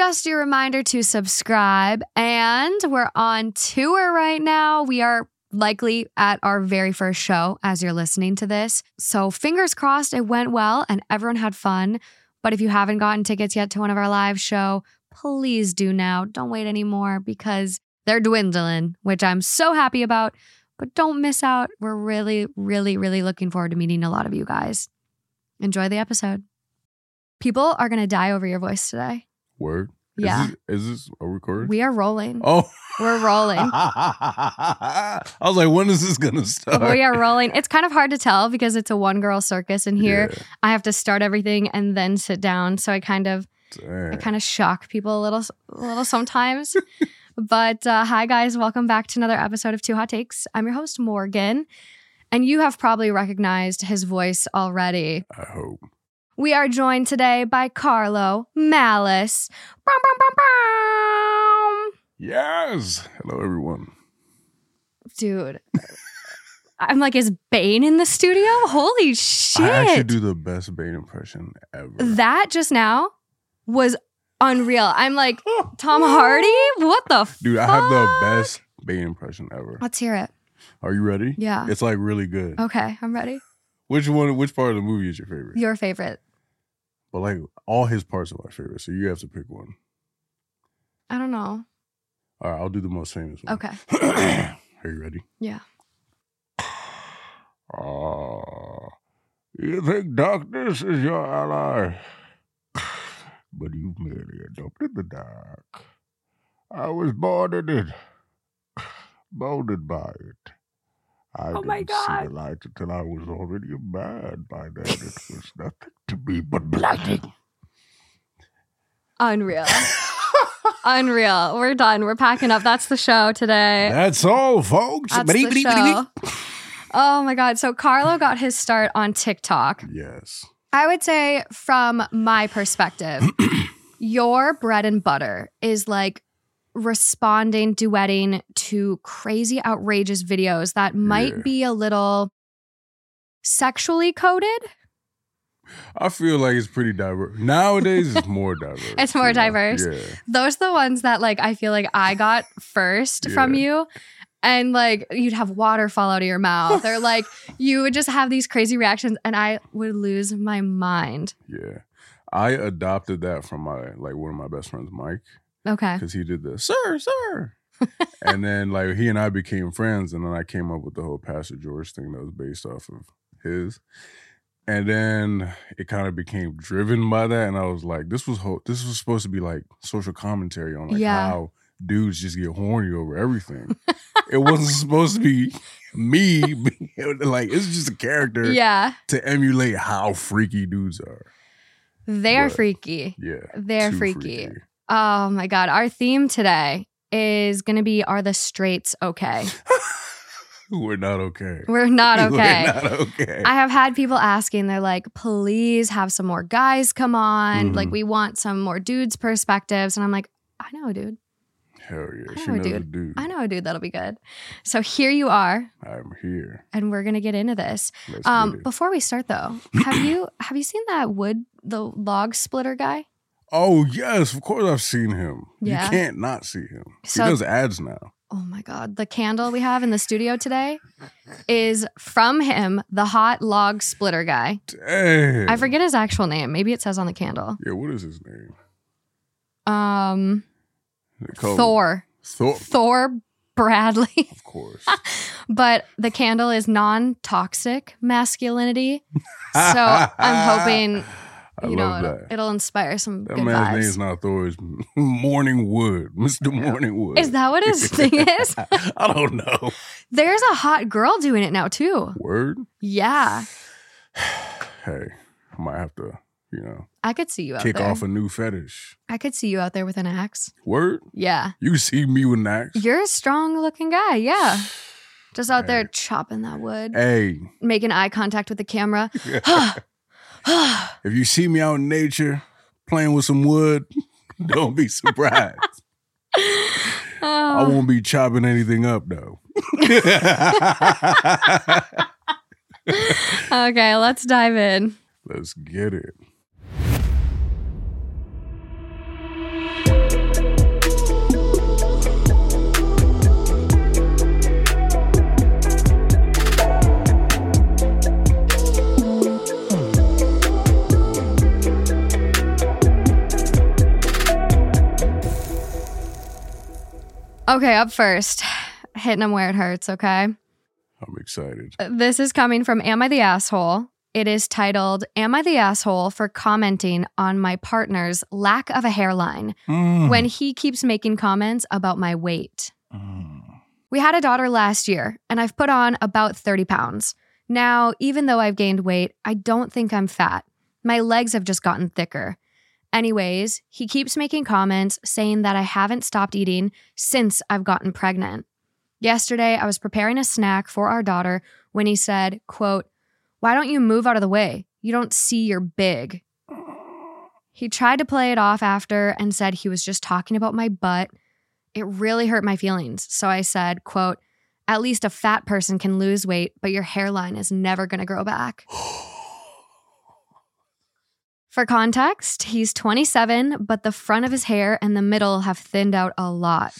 just your reminder to subscribe. And we're on tour right now. We are likely at our very first show as you're listening to this. So fingers crossed it went well and everyone had fun. But if you haven't gotten tickets yet to one of our live show, please do now. Don't wait anymore because they're dwindling, which I'm so happy about. But don't miss out. We're really, really, really looking forward to meeting a lot of you guys. Enjoy the episode. People are going to die over your voice today. Word. Yeah. Is this, is this a recording? We are rolling. oh. We're rolling. I was like, when is this gonna start? we are rolling. It's kind of hard to tell because it's a one girl circus, and here I have to start everything and then sit down. So I kind of Yeah. I kind of shock people a little, a little sometimes. but uh, hi guys, welcome back to another episode of Two Hot Takes. I'm your host Morgan, and you have probably recognized his voice already. I hope. We are joined today by Carlo Malis. Yes. Hello, everyone. Dude. I'm like, is Bane in the studio? Holy shit. I actually do the best Bane impression ever. that just now was unreal. I'm like, Tom Hardy? What the Dude, I have the best Bane impression ever. Let's hear it. Are you ready? Yeah. It's like really good. Okay, I'm ready. Which one? Which part of the movie is your favorite? Your favorite. But like all his parts are my favorite, so you have to pick one. I don't know. All right, I'll do the most famous one. Okay. Are you ready? Yeah. Ah, you think darkness is your ally, but you've merely adopted the dark. I was born in it, molded by it. I Oh didn't my see the light until I was already a man. By then, it was nothing to me but blinding. Unreal. Unreal. We're done. We're packing up. That's the show today. That's all, folks. That's the show. Oh my God. So Carlo got his start on TikTok. Yes. I would say, from my perspective, your bread and butter is like responding, duetting to crazy, outrageous videos that might Yeah. be a little sexually coded. I feel like it's pretty diverse. Nowadays, it's more diverse. It's more diverse. Yeah. Those are the ones that like I feel like I got first from you. And like you'd have water fall out of your mouth, or like you would just have these crazy reactions, and I would lose my mind. Yeah. I adopted that from my like one of my best friends, Mike, Okay. because he did the sir, sir. and then like he and I became friends, and then I came up with the whole Pastor George thing that was based off of his. And then it kind of became driven by that, and I was like, "This was ho- this was supposed to be like social commentary on like Yeah. how dudes just get horny over everything. it wasn't supposed to be me, being like it's just a character Yeah, to emulate how freaky dudes are. they're But- freaky. Yeah. They're too freaky. Oh my God. Our theme today is going to be Are the Straights Okay? We're not okay. We're not okay. We're not okay. I have had people asking, they're like, please have some more guys come on. Mhm. Like, we want some more dudes' perspectives. And I'm like, I know a dude. Hell yeah. I know a knows a dude. dude. I know a dude that'll be good. So here you are, I'm here. and we're gonna get into this. Um, get before we start though, have you have you seen that wood the log splitter guy? Oh yes, of course I've seen him. Yeah. You can't not see him. So- he does ads now. Oh my god, the candle we have in the studio today is from him, the hot log splitter guy. I forget his actual name. Maybe it says on the candle. Yeah, what is his name? Um, They call him Thor. Thor. Thor Bradley. Of course. but the candle is non-toxic masculinity. So I'm hoping I you know love it'll, that. it'll inspire some That man's vibes. name's not Thor. It's Morning Wood. Mr. Morning Wood. Is that what his thing is? I don't know. There's a hot girl doing it now too. Word? Yeah, Hey, I might have to, you know, I could see you out kick there. off a new fetish. I could see you out there with an axe. Word? Yeah, You see me with an axe? you're a strong-looking guy. Yeah, just out there chopping that wood, Hey, making eye contact with the camera. Ah, if you see me out in nature playing with some wood, don't be surprised. I won't be chopping anything up though. okay, let's dive in. Let's get it. Okay, up first, hitting them where it hurts, okay? I'm excited. This is coming from Am I the Asshole? It is titled Am I the Asshole for commenting on my partner's lack of a hairline Mm. when he keeps making comments about my weight? Mm. We had a daughter last year, and I've put on about 30 pounds. Now, even though I've gained weight, I don't think I'm fat. My legs have just gotten thicker. Anyways, he keeps making comments saying that I haven't stopped eating since I've gotten pregnant. Yesterday, I was preparing a snack for our daughter when he said, quote, "Why don't you move out of the way? You don't see you're big." He tried to play it off after and said he was just talking about my butt. It really hurt my feelings. So I said, quote, "At least a fat person can lose weight, but your hairline is never going to grow back." For context, he's 27, but the front of his hair and the middle have thinned out a lot.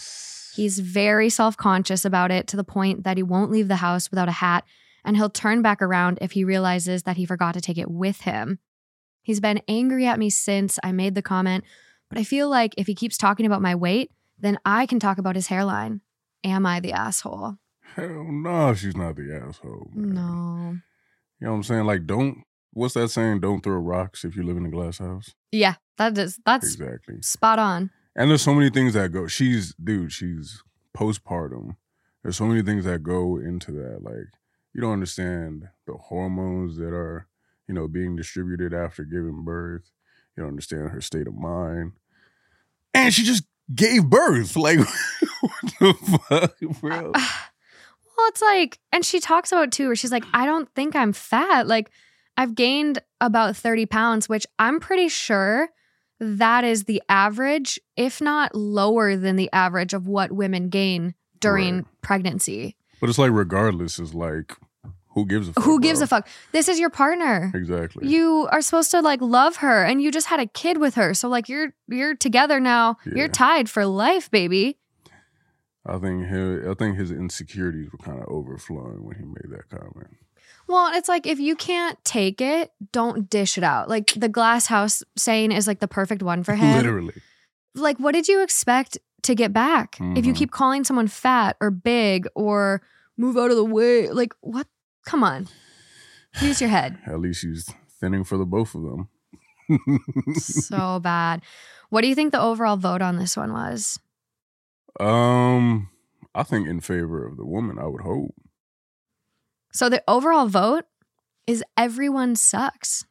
He's very self conscious about it to the point that he won't leave the house without a hat, and he'll turn back around if he realizes that he forgot to take it with him. He's been angry at me since I made the comment, but I feel like if he keeps talking about my weight, then I can talk about his hairline. Am I the asshole? Hell no, she's not the asshole. man. No. You know what I'm saying? Like, don't. What's that saying? Don't throw rocks if you live in a glass house. Yeah, that is that's Exactly. spot on. And there's so many things that go. She's dude. She's postpartum. There's so many things that go into that. Like you don't understand the hormones that are you know being distributed after giving birth. You don't understand her state of mind. And she just gave birth. Like what the fuck, bro? Well, it's like, and she talks about it too, where she's like, I don't think I'm fat. Like, I've gained about 30 pounds, which I'm pretty sure that is the average, if not lower than the average of what women gain during Right. pregnancy. But it's like regardless, is like who gives a fuck, Who gives bro? a fuck? This is your partner. Exactly. You are supposed to like love her and you just had a kid with her. So like you're you're together now. Yeah. You're tied for life, baby. I think his, I think his insecurities were kind of overflowing when he made that comment. Well, it's like if you can't take it, don't dish it out. Like the glass house saying is like the perfect one for him. Literally. Like what did you expect to get back? If you Mhm. keep calling someone fat or big or move out of the way, like what? Come on. Use your head. At least he's thinning for the both of them. so bad. What do you think the overall vote on this one was? um, I think in favor of the woman. I would hope. So the overall vote is everyone sucks.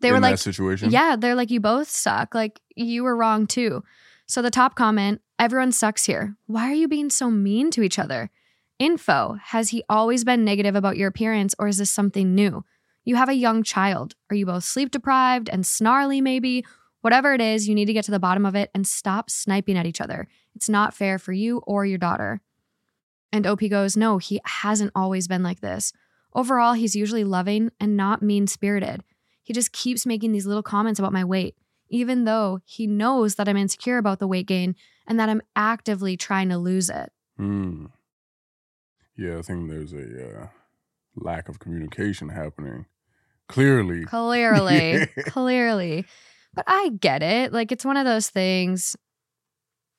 They in were like, situation. yeah, they're like, you both suck. Like, you were wrong too. So the top comment, everyone sucks here. Why are you being so mean to each other? Info, has he always been negative about your appearance or is this something new? You have a young child. Are you both sleep deprived and snarly, maybe? Whatever it is, you need to get to the bottom of it and stop sniping at each other. It's not fair for you or your daughter. And OP goes, No, he hasn't always been like this. Overall, he's usually loving and not mean spirited. He just keeps making these little comments about my weight, even though he knows that I'm insecure about the weight gain and that I'm actively trying to lose it. Hmm. Yeah, I think there's a uh, lack of communication happening. Clearly. Clearly, Yeah. clearly. But I get it. Like, it's one of those things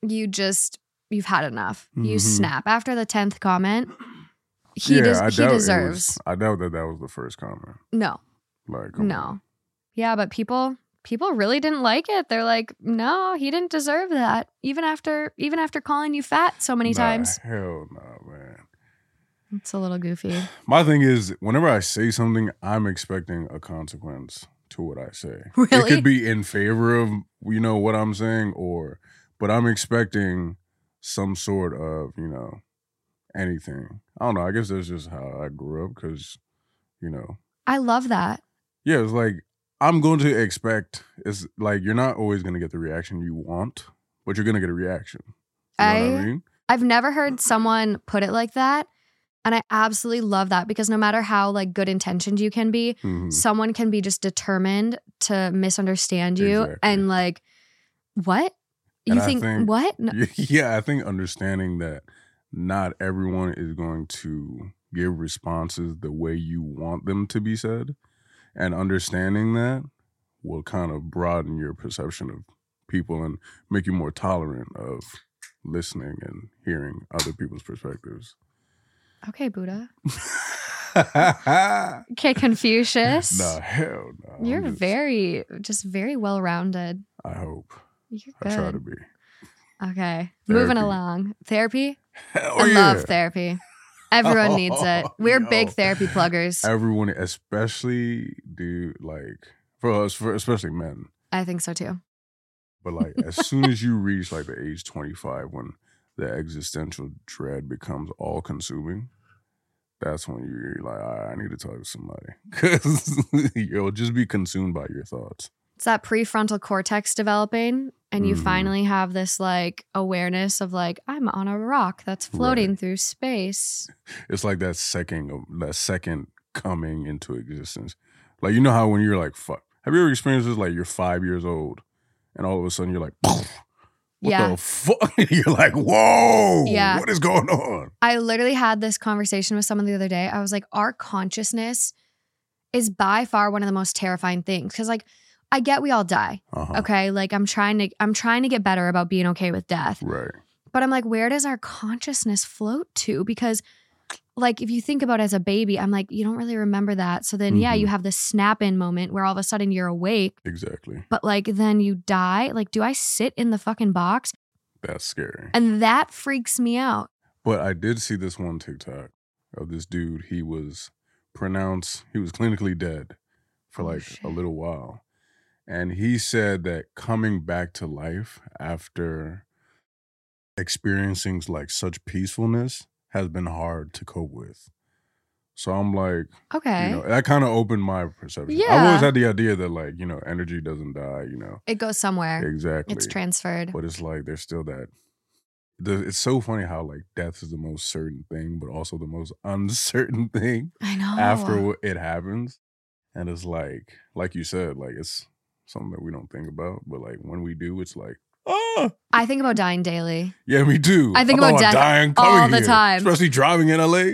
you just, you've had enough. You Mhm. snap. After the 10th comment, he, yeah, des- I he deserves. was- I doubt that that was the first comment. no, Like, no. on. Yeah, but people people really didn't like it. They're like, no, he didn't deserve that. Even after even after calling you fat so many Nah, times. Hell no, man. It's a little goofy. My thing is, whenever I say something, I'm expecting a consequence to what I say. Really? It could be in favor of you know what I'm saying, or but I'm expecting some sort of you know anything. I don't know. I guess that's just how I grew up because you know I love that. yeah, it's like I'm going to expect. It's like you're not always going to get the reaction you want, but you're going to get a reaction. You know what I- I mean? I've never heard someone put it like that. And I absolutely love that because no matter how like good intentioned you can be, Mhm. someone can be just determined to misunderstand you Exactly. and like what? You think, think- what? No, Yeah, I think understanding that not everyone is going to give responses the way you want them to be said, and understanding that will kind of broaden your perception of people and make you more tolerant of listening and hearing other people's perspectives. Okay, Buddha. Okay, Confucius. hell no. You're just- very, just very well rounded. I hope. You're I try to be. Okay, moving along. Therapy. Hell oh, I yeah. love therapy. Everyone needs it. We're big therapy pluggers. Everyone, especially dude, like for us, for especially men. I think so too. But like as soon as you reach like the age 25 when the existential dread becomes all consuming, that's when you're like, "All right, I need to talk to somebody. Cause you'll just be consumed by your thoughts. It's that prefrontal cortex developing, and you Mhm. finally have this like awareness of like, I'm on a rock that's floating Right. through space. It's like that second that second coming into existence. Like you know how when you're like fuck. Have you ever experienced this? Like you're five years old and all of a sudden you're like, what Yeah. the fuck? you're like, whoa, Yeah. what is going on? I literally had this conversation with someone the other day. I was like, our consciousness is by far one of the most terrifying things. Cause like I get we all die. Uh-huh. Okay. Like I'm trying to I'm trying to get better about being okay with death. Right. But I'm like, where does our consciousness float to? Because like if you think about it as a baby, I'm like, you don't really remember that. So then yeah, Mhm. you have this snap in moment where all of a sudden you're awake, Exactly. but like then you die. Like, do I sit in the fucking box? That's scary. And that freaks me out. But I did see this one TikTok of this dude. He was pronounced, he was clinically dead for Oh, like a little while. And he said that coming back to life after experiencing like such peacefulness has been hard to cope with. So I'm like, Okay. you know, that kind of opened my perception. I've always had the idea that like, you know, energy doesn't die, you know. it goes somewhere. Exactly. It's transferred. But it's like there's still that. The, it's so funny how like death is the most certain thing, but also the most uncertain thing I know. after it happens. And it's like, like you said, like it's something that we don't think about, but like when we do, it's like, ah, I think about dying daily. yeah, me too. I think about death dying all the here, time. especially driving in LA.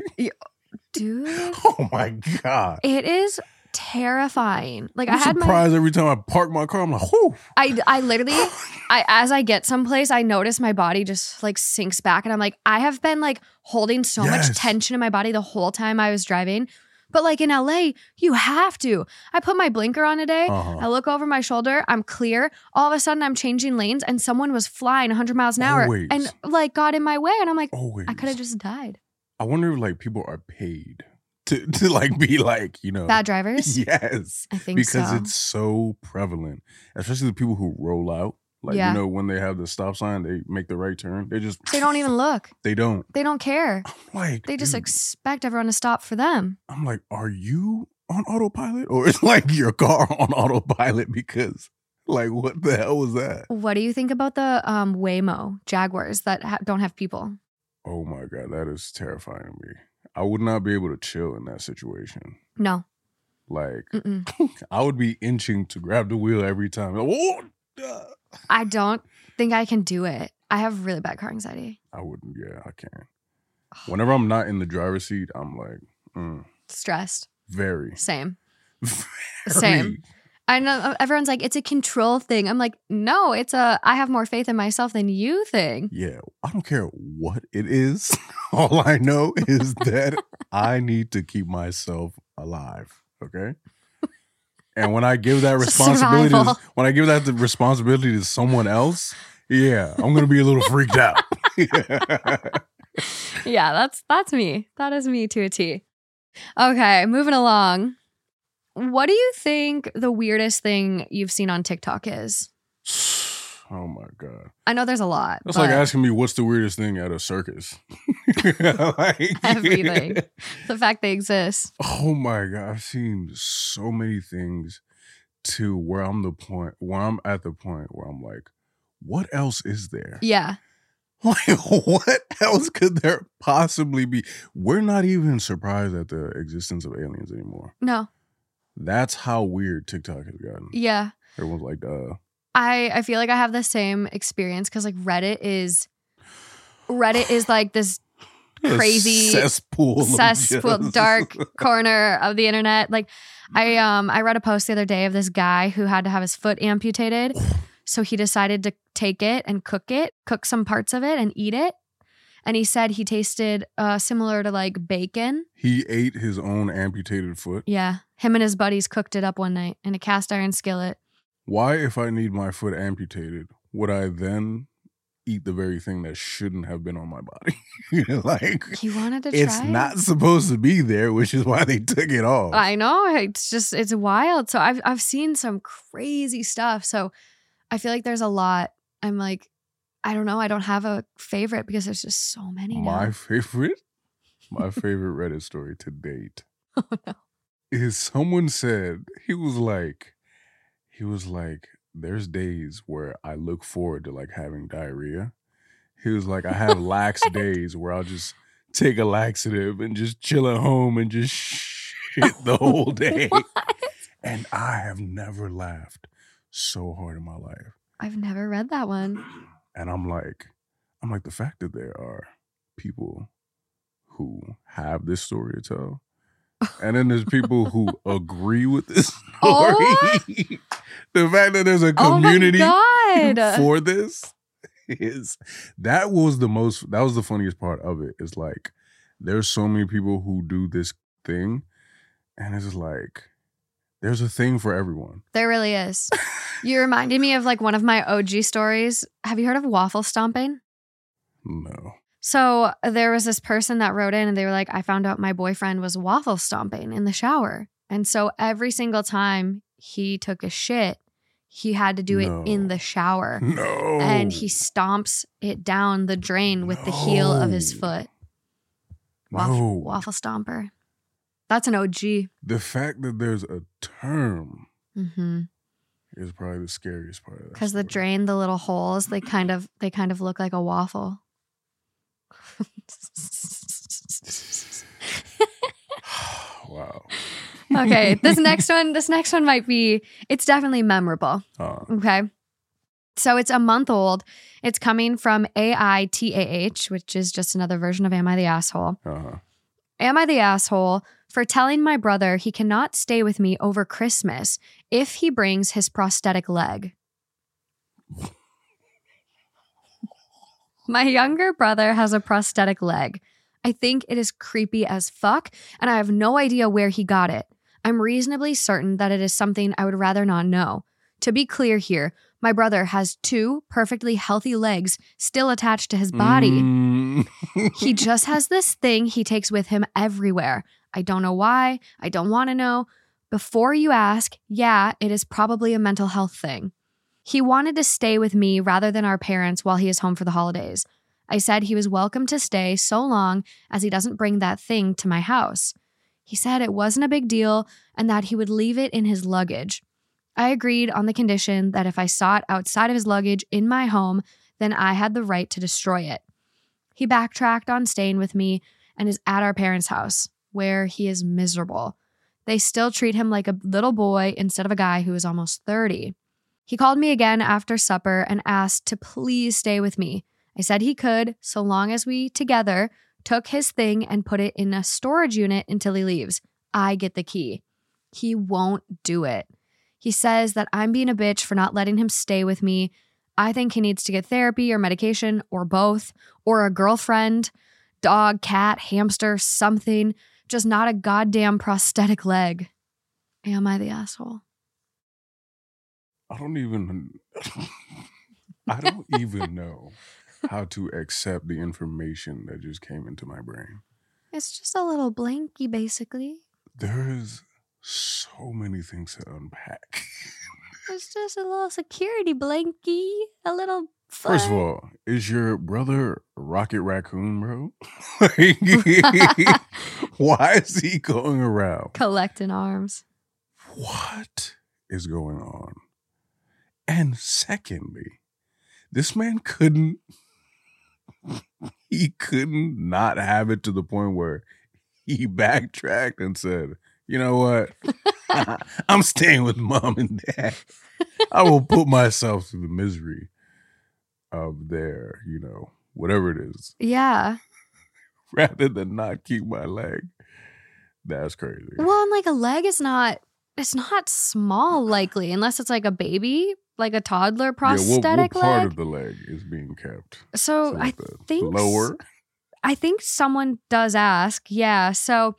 Dude, Oh my god! it is terrifying. Like I I'm had my surprised every time I park my car. I'm like, whoo. I I literally I as I get someplace, I notice my body just like sinks back, and I'm like, I have been like holding so much tension in my body the whole time I was driving. But like in LA, you have to. I put my blinker on today. Uh-huh. I look over my shoulder. I'm clear. All of a sudden, I'm changing lanes, and someone was flying 100 miles an hour, Always. and like got in my way. And I'm like, Always. I could have just died. I wonder if like people are paid to to like be like you know Bad drivers. Yes. I think because so. it's so prevalent, especially the people who roll out. Like Yeah. you know, when they have the stop sign, they make the right turn. They just they don't even look. they don't. They don't care. I'm like They just dude, expect everyone to stop for them. I'm like, are you on autopilot or is like your car on autopilot? Because like, what the hell was that? What do you think about the um, Waymo Jaguars that ha- don't have people? Oh my god, that is terrifying to me. I would not be able to chill in that situation. No. Like. I would be inching to grab the wheel every time. Uh, I don't think I can do it. I have really bad car anxiety. I wouldn't. Yeah, I can't. Whenever I'm not in the driver's seat, I'm like, mm, Stressed. very, Same. very. Same. I know uh, everyone's like, it's a control thing. I'm like, no, it's a I have more faith in myself than you thing. Yeah, I don't care what it is. All I know is that I need to keep myself alive. Okay. And when I give that responsibility, to, when I give that the responsibility to someone else, yeah, I'm gonna be a little freaked out. Yeah, that's that's me. That is me to a T. Okay, moving along. What do you think the weirdest thing you've seen on TikTok is? Oh my god, I know there's a lot. that's like asking me what's the weirdest thing at a circus. Like- Everything. the fact they exist. Oh my god, I've seen so many things to where I'm the point where I'm at the point where I'm like, what else is there? Yeah. Like, what else could there possibly be? We're not even surprised at the existence of aliens anymore. No. That's how weird TikTok has gotten. Yeah. Everyone's like, uh, I I feel like I have the same experience because like Reddit is Reddit is like this Crazy cesspool, cesspool dark corner of the internet. Like I um I read a post the other day of this guy who had to have his foot amputated. So he decided to take it and cook it, cook some parts of it and eat it. And he said he tasted uh, similar to like bacon. He ate his own amputated foot. Yeah. Him and his buddies cooked it up one night in a cast iron skillet. Why, if I need my foot amputated, would I then eat the very thing that shouldn't have been on my body? like, He wanted to try. it's it. not supposed to be there, which is why they took it off. I know. It's just it's wild. So I've I've seen some crazy stuff. So I feel like there's a lot. I'm like, I don't know. I don't have a favorite because there's just so many my now. favorite, my favorite Reddit story to date Oh, no. is someone said he was like, he was like, there's days where I look forward to like having diarrhea. He was like, I have lax days where I'll just take a laxative and just chill at home and just shit the whole day. And I have never laughed so hard in my life. I've never read that one. And I'm like, I'm like, the fact that there are people who have this story to tell. And then there's people who agree with this oh story. Oh? the fact that there's a Oh community God. for this is that was the most that was the funniest part of it. Is like there's so many people who do this thing, and it's like there's a thing for everyone. There really is. You reminded me of like one of my OG stories. Have you heard of waffle stomping? No. So there was this person that wrote in and they were like, I found out my boyfriend was waffle stomping in the shower. And so every single time he took a shit, he had to do it in the shower. No. And he stomps it down the drain with the heel of his foot. Waffle, no. waffle stomper. That's an OG. The fact that there's a term Mm-hmm. is probably the scariest part of that. Because the drain, the little holes, they kind of they kind of look like a waffle. Wow. okay, this next one, this next one might be. It's definitely memorable. Uh, Okay. So it's a month old. It's coming from AITAH, which is just another version of Am I the Asshole? uh-huh. Am I the asshole for telling my brother he cannot stay with me over Christmas if he brings his prosthetic leg? my younger brother has a prosthetic leg. I think it is creepy as fuck, and I have no idea where he got it. I'm reasonably certain that it is something I would rather not know. To be clear here, my brother has two perfectly healthy legs still attached to his body. Mm. He just has this thing he takes with him everywhere. I don't know why. I don't want to know. Before you ask, yeah, it is probably a mental health thing. He wanted to stay with me rather than our parents while he is home for the holidays. I said he was welcome to stay so long as he doesn't bring that thing to my house. He said it wasn't a big deal and that he would leave it in his luggage. I agreed on the condition that if I saw it outside of his luggage in my home, then I had the right to destroy it. He backtracked on staying with me and is at our parents' house, where he is miserable. They still treat him like a little boy instead of a guy who is almost 30. He called me again after supper and asked to please stay with me. I said he could, so long as we together took his thing and put it in a storage unit until he leaves. I get the key. He won't do it. He says that I'm being a bitch for not letting him stay with me. I think he needs to get therapy or medication or both, or a girlfriend, dog, cat, hamster, something, just not a goddamn prosthetic leg. Am I the asshole? I don't even I don't even know how to accept the information that just came into my brain. It's just a little blanky, basically. There's so many things to unpack. It's just a little security blankie, a little. First of all, is your brother Rocket Raccoon, bro? Like, why is he going around? collecting arms. What is going on? And secondly, this man couldn't he couldn't not have it to the point where he backtracked and said, "You know what? I'm staying with mom and dad. I will put myself through the misery of their, you know, whatever it is, Yeah. rather than not keep my leg." That's crazy. Well, and like a leg is not. It's not small, likely, unless it's like a baby. Like a toddler yeah, what, prosthetic what part leg. of the leg is being kept? so So I think lower. I think someone does ask. Yeah. So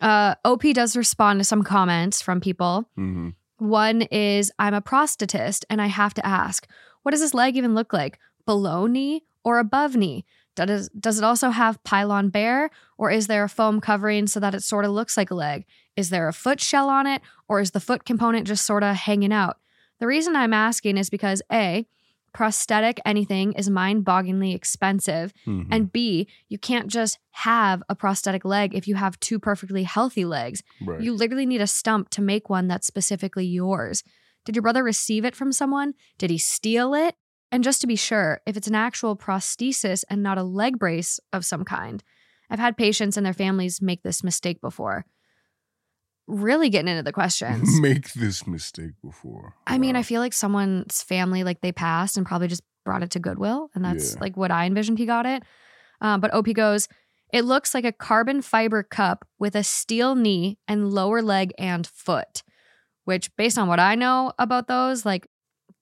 uh, OP does respond to some comments from people. hmm One is I'm a prosthetist and I have to ask, what does this leg even look like? Below knee or above knee? Does, does it also have pylon bare or is there a foam covering so that it sort of looks like a leg? Is there a foot shell on it or is the foot component just sort of hanging out? The reason I'm asking is because A, prosthetic anything is mind bogglingly expensive. hmm And B, you can't just have a prosthetic leg if you have two perfectly healthy legs. right. You literally need a stump to make one that's specifically yours. Did your brother receive it from someone? Did he steal it? And just to be sure, if it's an actual prosthesis and not a leg brace of some kind. I've had patients and their families make this mistake before. Really getting into the questions. Make this mistake before. I mean, I feel like someone's family, like they passed and probably just brought it to Goodwill. And that's Yeah. like what I envisioned he got it. Um, but OP goes, it looks like a carbon fiber cup with a steel knee and lower leg and foot, which, based on what I know about those, like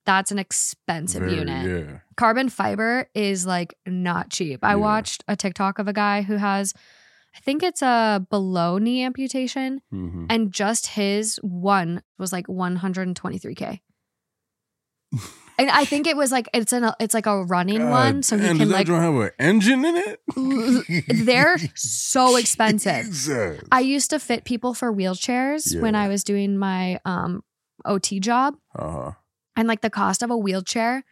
that's an expensive Very, unit. Yeah. Carbon fiber is like not cheap. I Yeah. watched a TikTok of a guy who has, I think it's a below knee amputation hmm and just his one was like 123k and i think it was like it's an it's like a running one so he and can like have an engine in it? they're so expensive Jesus. i used to fit people for wheelchairs when i was doing my um ot job uh-huh. and like the cost of a wheelchair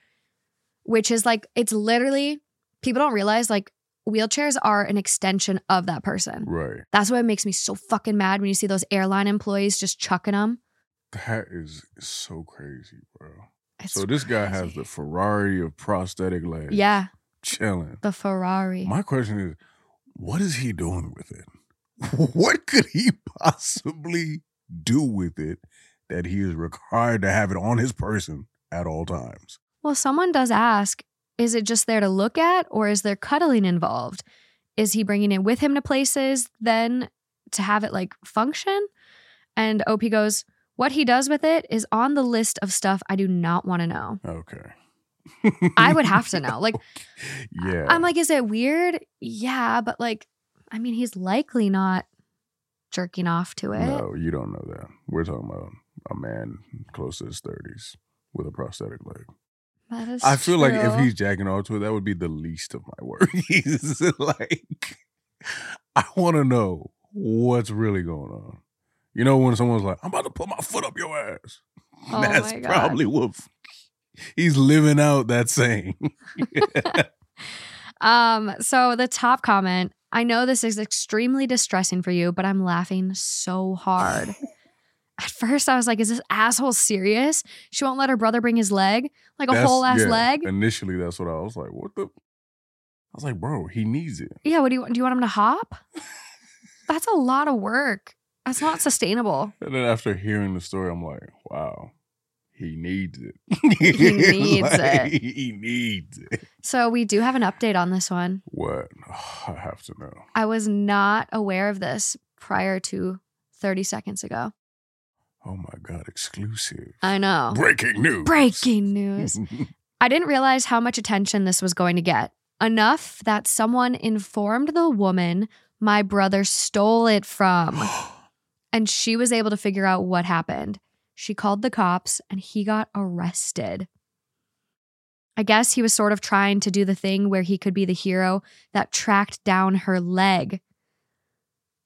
which is like it's literally people don't realize like wheelchairs are an extension of that person Right. that's why it makes me so fucking mad when you see those airline employees just chucking them That is so crazy, bro. It's so this guy has the Ferrari of prosthetic legs. Yeah, Chilling. the Ferrari. My question is, what is he doing with it? What could he possibly do with it that he is required to have it on his person at all times? well, someone does ask is it just there to look at or is there cuddling involved? Is he bringing it with him to places then to have it like function? And OP goes, what he does with it is on the list of stuff I do not want to know. Okay. I would have to know. Like, yeah. I'm like, is it weird? Yeah, but like, I mean, he's likely not jerking off to it. No, you don't know that. We're talking about a man close to his 30s with a prosthetic leg. I feel like if he's jacking off to it, that would be the least of my worries. like, I want to know what's really going on. You know, when someone's like, I'm about to put my foot up your ass. Oh That's probably what he's living out that saying. Um, so the top comment, I know this is extremely distressing for you, but I'm laughing so hard. At first, I was like, is this asshole serious? She won't let her brother bring his leg, like a That's- whole ass yeah, leg. Initially, that's what I was like. What the? I was like, bro, he needs it. Yeah, what do you want? Do you want him to hop? That's a lot of work. That's not sustainable. And then after hearing the story, I'm like, wow, he needs it. He needs it. He needs it. So we do have an update on this one. What? I have to know. I was not aware of this prior to 30 seconds ago. Oh my God, exclusive. I know. Breaking news. Breaking news. I didn't realize how much attention this was going to get. Enough that someone informed the woman my brother stole it from, and she was able to figure out what happened. She called the cops and he got arrested. I guess he was sort of trying to do the thing where he could be the hero that tracked down her leg.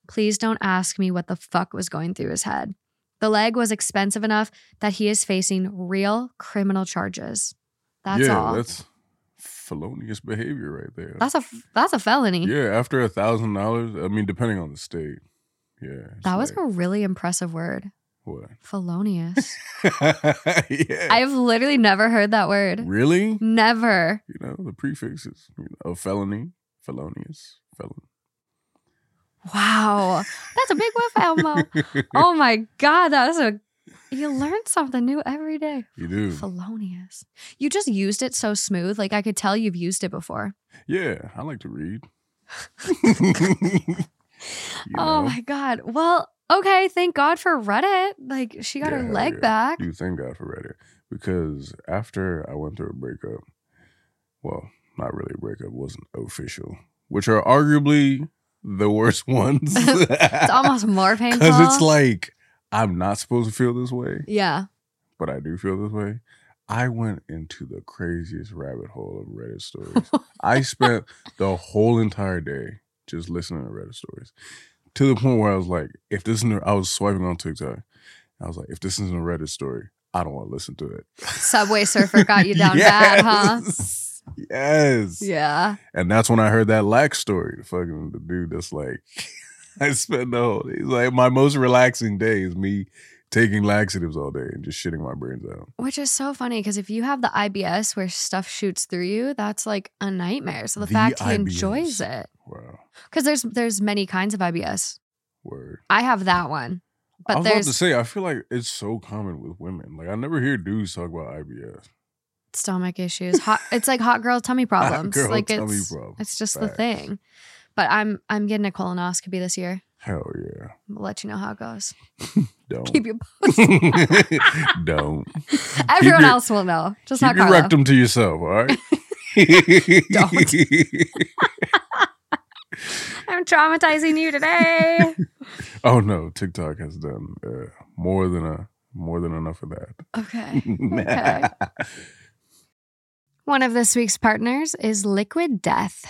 Please don't ask me what the fuck was going through his head. The leg was expensive enough that he is facing real criminal charges. That's yeah, all. that's felonious behavior right there. That's a that's a felony. yeah, after a thousand dollars, I mean, depending on the state. Yeah. that was like, a really impressive word. what? Felonious. yeah. I've literally never heard that word. really? Never. You know, the prefixes, you know, felony, felonious, felon. Wow. That's a big whiff, Elmo. Oh my God. That was a you learn something new every day. You do. Felonious. You just used it so smooth. Like I could tell you've used it before. Yeah, I like to read. You Oh my God. Well, okay. Thank God for Reddit. Like she got Yeah, her leg yeah. back. You thank God for Reddit because after I went through a breakup, well, not really a breakup, wasn't official, which are arguably the worst ones. It's almost more painful. because it's like I'm not supposed to feel this way, yeah. but I do feel this way. I went into the craziest rabbit hole of Reddit stories. I spent the whole entire day just listening to Reddit stories to the point where I was like, if this isn't, I was swiping on TikTok. I was like, if this isn't a Reddit story, I don't want to listen to it. Subway Surfer got you down bad, huh? Yes. Yeah. And that's when I heard that lax story. The fucking the dude that's like, I spent the whole day. He's like, my most relaxing day is me taking laxatives all day and just shitting my brains out. Which is so funny because if you have the IBS where stuff shoots through you, that's like a nightmare. So the, The fact he IBS. enjoys it, Wow. because there's there's many kinds of IBS. Word. I have that one, I but was about there's to say, I feel like it's so common with women. Like I never hear dudes talk about IBS. Stomach issues. Hot, it's like hot girl tummy problems. girl like tummy it's problems. it's just the thing. But I'm I'm getting a colonoscopy this year. Hell yeah. I'll let you know how it goes. Don't. Keep you posted. Don't. Everyone your- else will know. Just Keep not your Carlo. rectum to yourself, all right? Don't. I'm traumatizing you today. oh no, TikTok has done uh, more than a more than enough of that. okay. Okay. One of this week's partners is Liquid Death.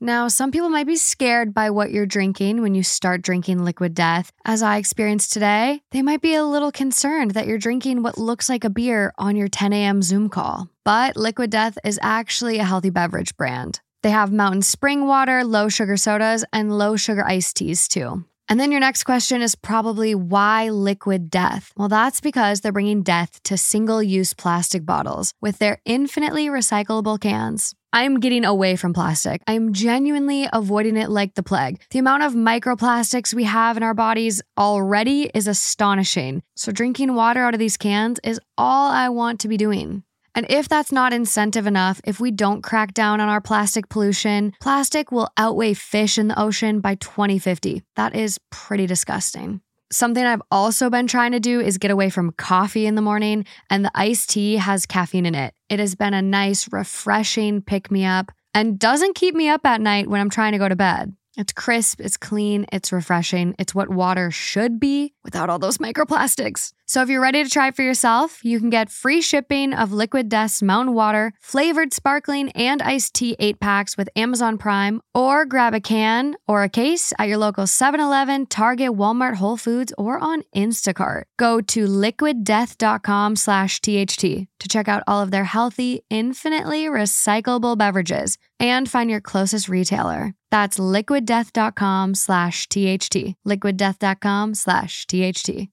Now, some people might be scared by what you're drinking when you start drinking Liquid Death. As I experienced today, they might be a little concerned that you're drinking what looks like a beer on your 10 a.m. Zoom call. But Liquid Death is actually a healthy beverage brand. They have mountain spring water, low sugar sodas, and low sugar iced teas too. And then your next question is probably why liquid death? Well, that's because they're bringing death to single use plastic bottles with their infinitely recyclable cans. I'm getting away from plastic. I'm genuinely avoiding it like the plague. The amount of microplastics we have in our bodies already is astonishing. So, drinking water out of these cans is all I want to be doing. And if that's not incentive enough, if we don't crack down on our plastic pollution, plastic will outweigh fish in the ocean by 2050. That is pretty disgusting. Something I've also been trying to do is get away from coffee in the morning, and the iced tea has caffeine in it. It has been a nice, refreshing pick me up and doesn't keep me up at night when I'm trying to go to bed. It's crisp, it's clean, it's refreshing. It's what water should be without all those microplastics. So if you're ready to try for yourself, you can get free shipping of Liquid Death's Mountain Water, flavored sparkling and iced tea 8 packs with Amazon Prime, or grab a can or a case at your local 7-Eleven, Target, Walmart, Whole Foods, or on Instacart. Go to liquiddeath.com slash THT to check out all of their healthy, infinitely recyclable beverages and find your closest retailer. That's liquiddeath.com slash THT. Liquiddeath.com slash THT.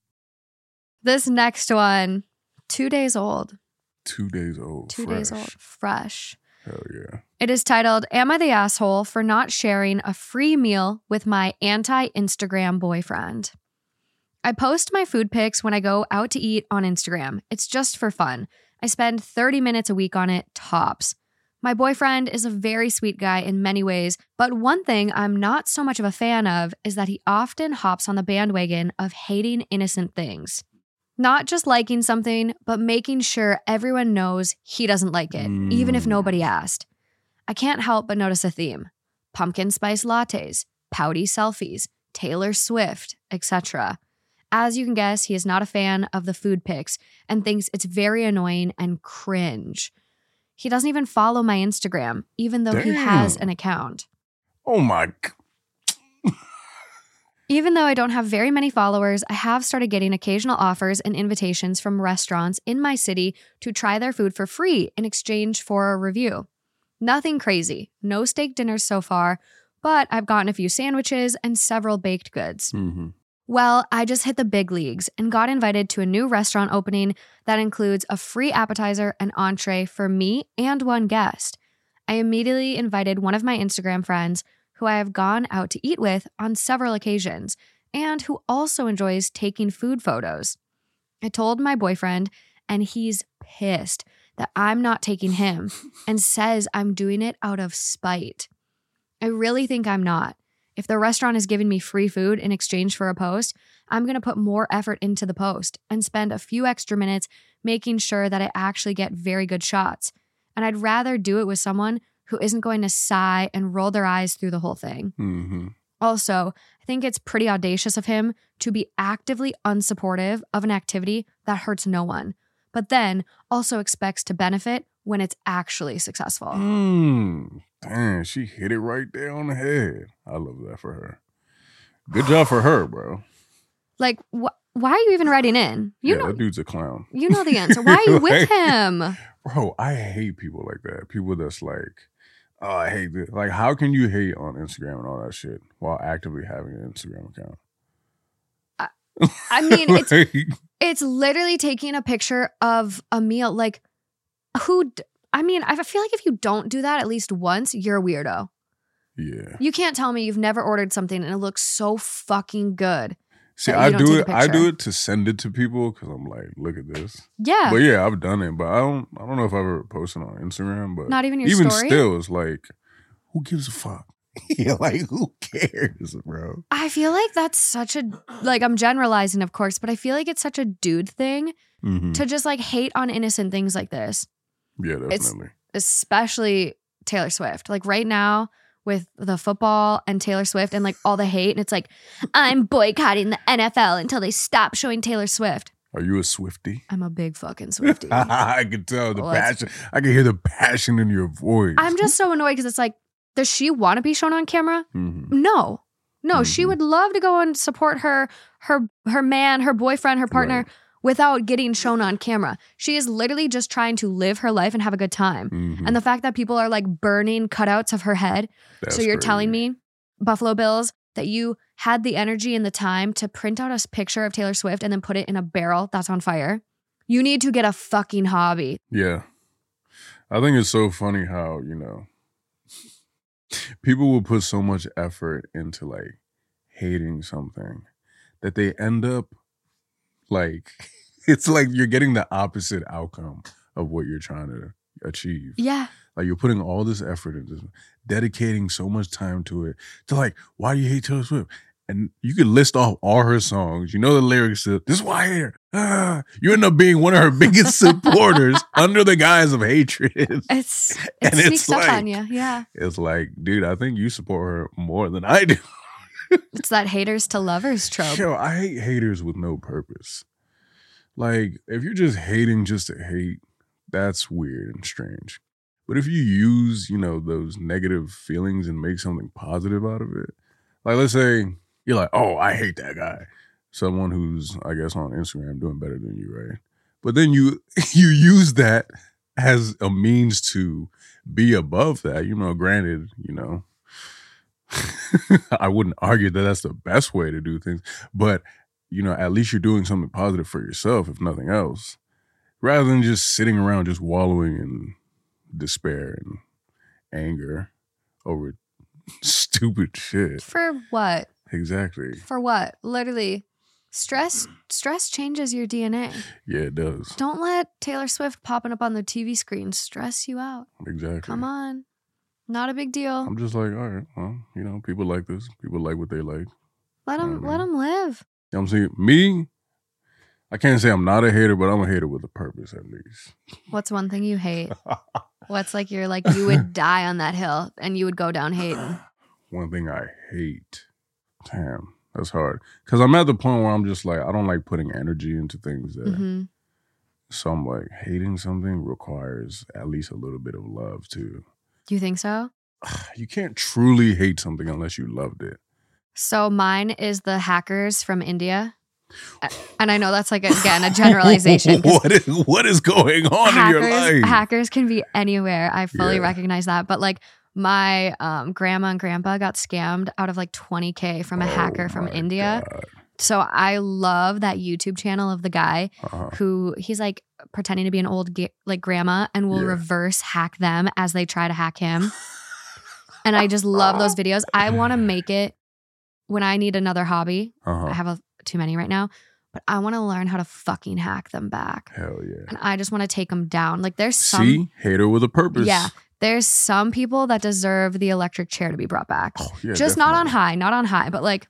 This next one, two days old. Two days old. Two days old. Fresh. Hell yeah. It is titled, Am I the Asshole for Not Sharing a Free Meal with My Anti Instagram Boyfriend? I post my food pics when I go out to eat on Instagram. It's just for fun. I spend 30 minutes a week on it, tops. My boyfriend is a very sweet guy in many ways, but one thing I'm not so much of a fan of is that he often hops on the bandwagon of hating innocent things. Not just liking something, but making sure everyone knows he doesn't like it, even if Mm. nobody asked. I can't help but notice a theme pumpkin spice lattes, pouty selfies, Taylor Swift, etc. As you can guess, he is not a fan of the food pics and thinks it's very annoying and cringe. He doesn't even follow my Instagram, even though he has an account. Oh my. Even though I don't have very many followers, I have started getting occasional offers and invitations from restaurants in my city to try their food for free in exchange for a review. Nothing crazy, no steak dinners so far, but I've gotten a few sandwiches and several baked goods. Mhm. Well, I just hit the big leagues and got invited to a new restaurant opening that includes a free appetizer and entree for me and one guest. I immediately invited one of my Instagram friends who I have gone out to eat with on several occasions and who also enjoys taking food photos. I told my boyfriend, and he's pissed that I'm not taking him and says I'm doing it out of spite. I really think I'm not. If the restaurant is giving me free food in exchange for a post, I'm going to put more effort into the post and spend a few extra minutes making sure that I actually get very good shots. And I'd rather do it with someone who isn't going to sigh and roll their eyes through the whole thing. hmm Also, I think it's pretty audacious of him to be actively unsupportive of an activity that hurts no one, but then also expects to benefit when it's actually successful. Mm. Damn, she hit it right there on the head. I love that for her. Good job for her, bro. Like, wh- why are you even writing in? You yeah, know, that dude's a clown. you know the answer. Why are you with him? Bro, I hate people like that. People that's like, oh, I hate this. Like, how can you hate on Instagram and all that shit while actively having an Instagram account? I mean, it's Like, it's literally taking a picture of a meal. Like, who? I mean, I feel like if you don't do that at least once, you're a weirdo. yeah. You can't tell me you've never ordered something and it looks so fucking good. See, I do it. I do it to send it to people because I'm like, look at this. Yeah, But yeah, I've done it. But I don't. I don't know if I've ever posted on Instagram. But not even your even story. still, it's like, who gives a fuck? yeah, like who cares, bro? I feel like that's such a like I'm generalizing, of course, but I feel like it's such a dude thing Mhm. to just like hate on innocent things like this, Yeah, it's- definitely. especially Taylor Swift. Like right now with the football and Taylor Swift and like all the hate, and it's like I'm boycotting the NFL until they stop showing Taylor Swift. Are you a Swiftie? I'm a big fucking Swiftie. I can tell the passion. I can hear the passion in your voice. I'm just so annoyed because it's like, does she want to be shown on camera? Mhm. No. No, she Mhm. would love to go and support her her her man, her boyfriend, her partner Right. Without getting shown on camera. She is literally just trying to live her life and have a good time. Mhm. And the fact that people are like burning cutouts of her head. That's so you're crazy. telling me, Buffalo Bills, that you had the energy and the time to print out a picture of Taylor Swift and then put it in a barrel that's on fire. You need to get a fucking hobby. Yeah. I think it's so funny how, you know, people will put so much effort into like hating something that they end up like it's like you're getting the opposite outcome of what you're trying to achieve. Yeah. Like you're putting all this effort into dedicating so much time to it. To like, why do you hate Taylor Swift? And you could list off all her songs. You know the lyrics to this is why I hate her. Ah, you end up being one of her biggest supporters under the guise of hatred. It's it And it's sneaks up on you. Yeah. It's like, dude, I think you support her more than I do. It's that haters to lovers trope. Yo, I hate haters with no purpose. Like, if you're just hating just to hate, that's weird and strange. But if you use, you know, those negative feelings and make something positive out of it, like let's say you're like, oh, I hate that guy. Someone who's, I guess, on Instagram doing better than you, right? But then you you use that as a means to be above that. You know, granted, you know, I wouldn't argue that that's the best way to do things, but you know, at least you're doing something positive for yourself, if nothing else, rather than just sitting around just wallowing in despair and anger over stupid shit. For what? Exactly. For what? Literally, stress. Stress changes your DNA. Yeah, it does. Don't let Taylor Swift popping up on the TV screen stress you out. Exactly. Come on, not a big deal. I'm just like, all right, well, you know, people like this. People like what they like. Let them. Let them live. You know what I'm saying? Me, I can't say I'm not a hater, but I'm a hater with a purpose at least. What's one thing you hate? What's like you're like you would die on that hill and you would go down hating. One thing I hate. Damn, that's hard. Because I'm at the point where I'm just like, I don't like putting energy into things that. hmm So I'm like, hating something requires at least a little bit of love too. You think so? You can't truly hate something unless you loved it. So mine is the hackers from India. And I know that's like again a generalization. what is what is going on in your hackers, life? hackers can be anywhere. I fully Yeah. recognize that. But like my um, grandma and grandpa got scammed out of like 20K from a Oh hacker from India. God. So I love that YouTube channel of the guy Uh-huh. who he's like pretending to be an old like grandma and will Yeah. reverse hack them as they try to hack him. and I just love those videos. I want to make it when I need another hobby. Uh-huh. I have a, too many right now, but I want to learn how to fucking hack them back. Hell yeah. And I just want to take them down. Like there's some See, hater with a purpose. Yeah. there's some people that deserve the electric chair to be brought back. Oh, yeah just not on high, not on high, but like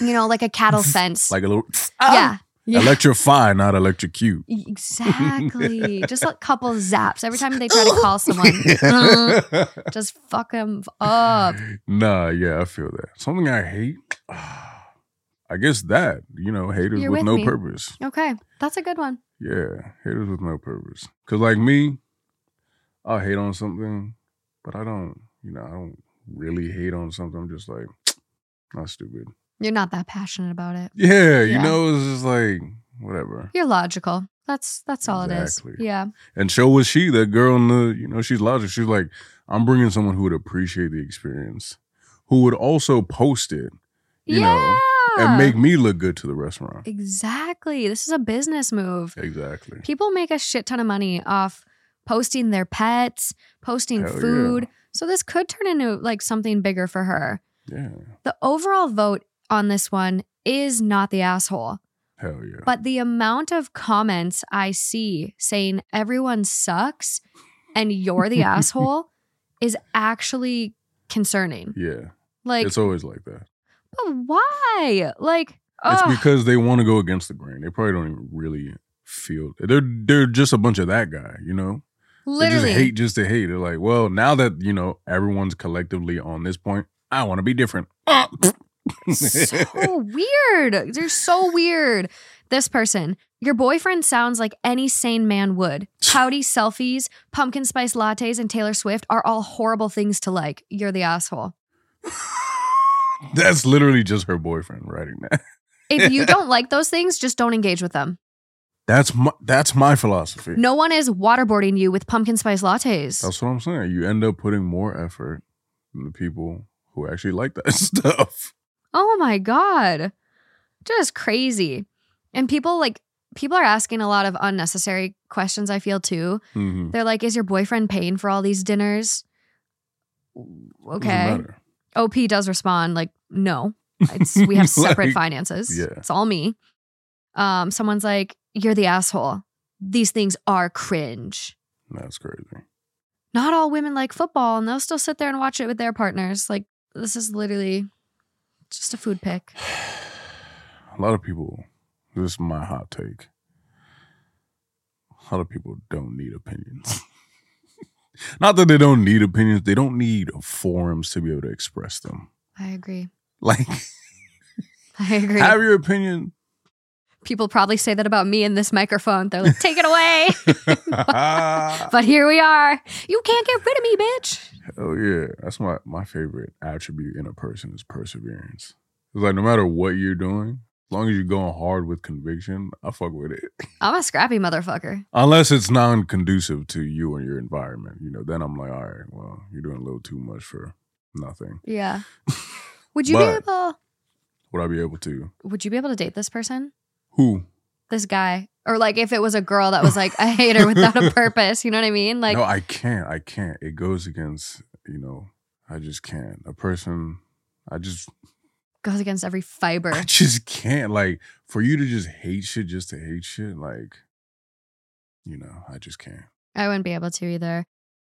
you know, like a cattle fence. Like a little. yeah. Yeah. Electrify, not electrocute. Exactly. just a couple zaps every time they try to call someone. Uh, just fuck them up. Nah, yeah, I feel that. Something I hate. I guess that you know, haters You're with, with no me. purpose. Okay, that's a good one. Yeah, haters with no purpose. Cause like me, I'll hate on something, but I don't. You know, I don't really hate on something. I'm just like, not stupid. You're not that passionate about it. Yeah, you Yeah. know, it's just like whatever. You're logical. That's that's all it Exactly. is. Yeah. And so was she, that girl in the, you know, she's logical. She's like, I'm bringing someone who would appreciate the experience, who would also post it, you yeah. know, and make me look good to the restaurant. exactly. This is a business move. Exactly. People make a shit ton of money off posting their pets, posting Hell yeah. food. So this could turn into like something bigger for her. Yeah. The overall vote on this one is not the asshole. Hell yeah. But the amount of comments I see saying everyone sucks and you're the asshole is actually concerning. yeah. Like, it's always like that. but why? Like, It's ugh. because they want to go against the grain. They probably don't even really feel they're they're just a bunch of that guy, you know? They literally just hate just to hate. They're like, well, now that, you know, everyone's collectively on this point, I want to be different. so weird. They're so weird. This person, your boyfriend sounds like any sane man would. Pouty selfies, pumpkin spice lattes, and Taylor Swift are all horrible things to like. You're the asshole. That's literally just her boyfriend writing that. If you don't like those things, just don't engage with them. That's my that's my philosophy. No one is waterboarding you with pumpkin spice lattes. That's what I'm saying. You end up putting more effort in the people who actually like that stuff. Oh my God. Just crazy. And people like, people are asking a lot of unnecessary questions, I feel too. Mhm. They're like, is your boyfriend paying for all these dinners? Okay. OP does respond, like, no. It's, we have separate Like, finances. yeah. It's all me. Um, someone's like, you're the asshole. These things are cringe. That's crazy. Not all women like football and they'll still sit there and watch it with their partners. Like, this is literally just a food pick. A lot of people, this is my hot take. A lot of people don't need opinions. Not that they don't need opinions, they don't need forums to be able to express them. I agree. Like, I agree. have your opinion. People probably say that about me in this microphone. They're like, take it away. But here we are. You can't get rid of me, bitch. Oh yeah. That's my, my favorite attribute in a person is perseverance. It's like no matter what you're doing, as long as you're going hard with conviction, I fuck with it. I'm a scrappy motherfucker. Unless it's non conducive to you and your environment, you know, then I'm like, all right, well, you're doing a little too much for nothing. Yeah. Would you be But- able Would I be able to? would you be able to date this person? Who? This guy? Or like if it was a girl that was like a hater without a purpose, you know what I mean? Like no, I can't. I can't. It goes against, you know, I just can't. A person, I just, goes against every fiber. I just can't. Like, for you to just hate shit just to hate shit, like, you know, I just can't. I wouldn't be able to either.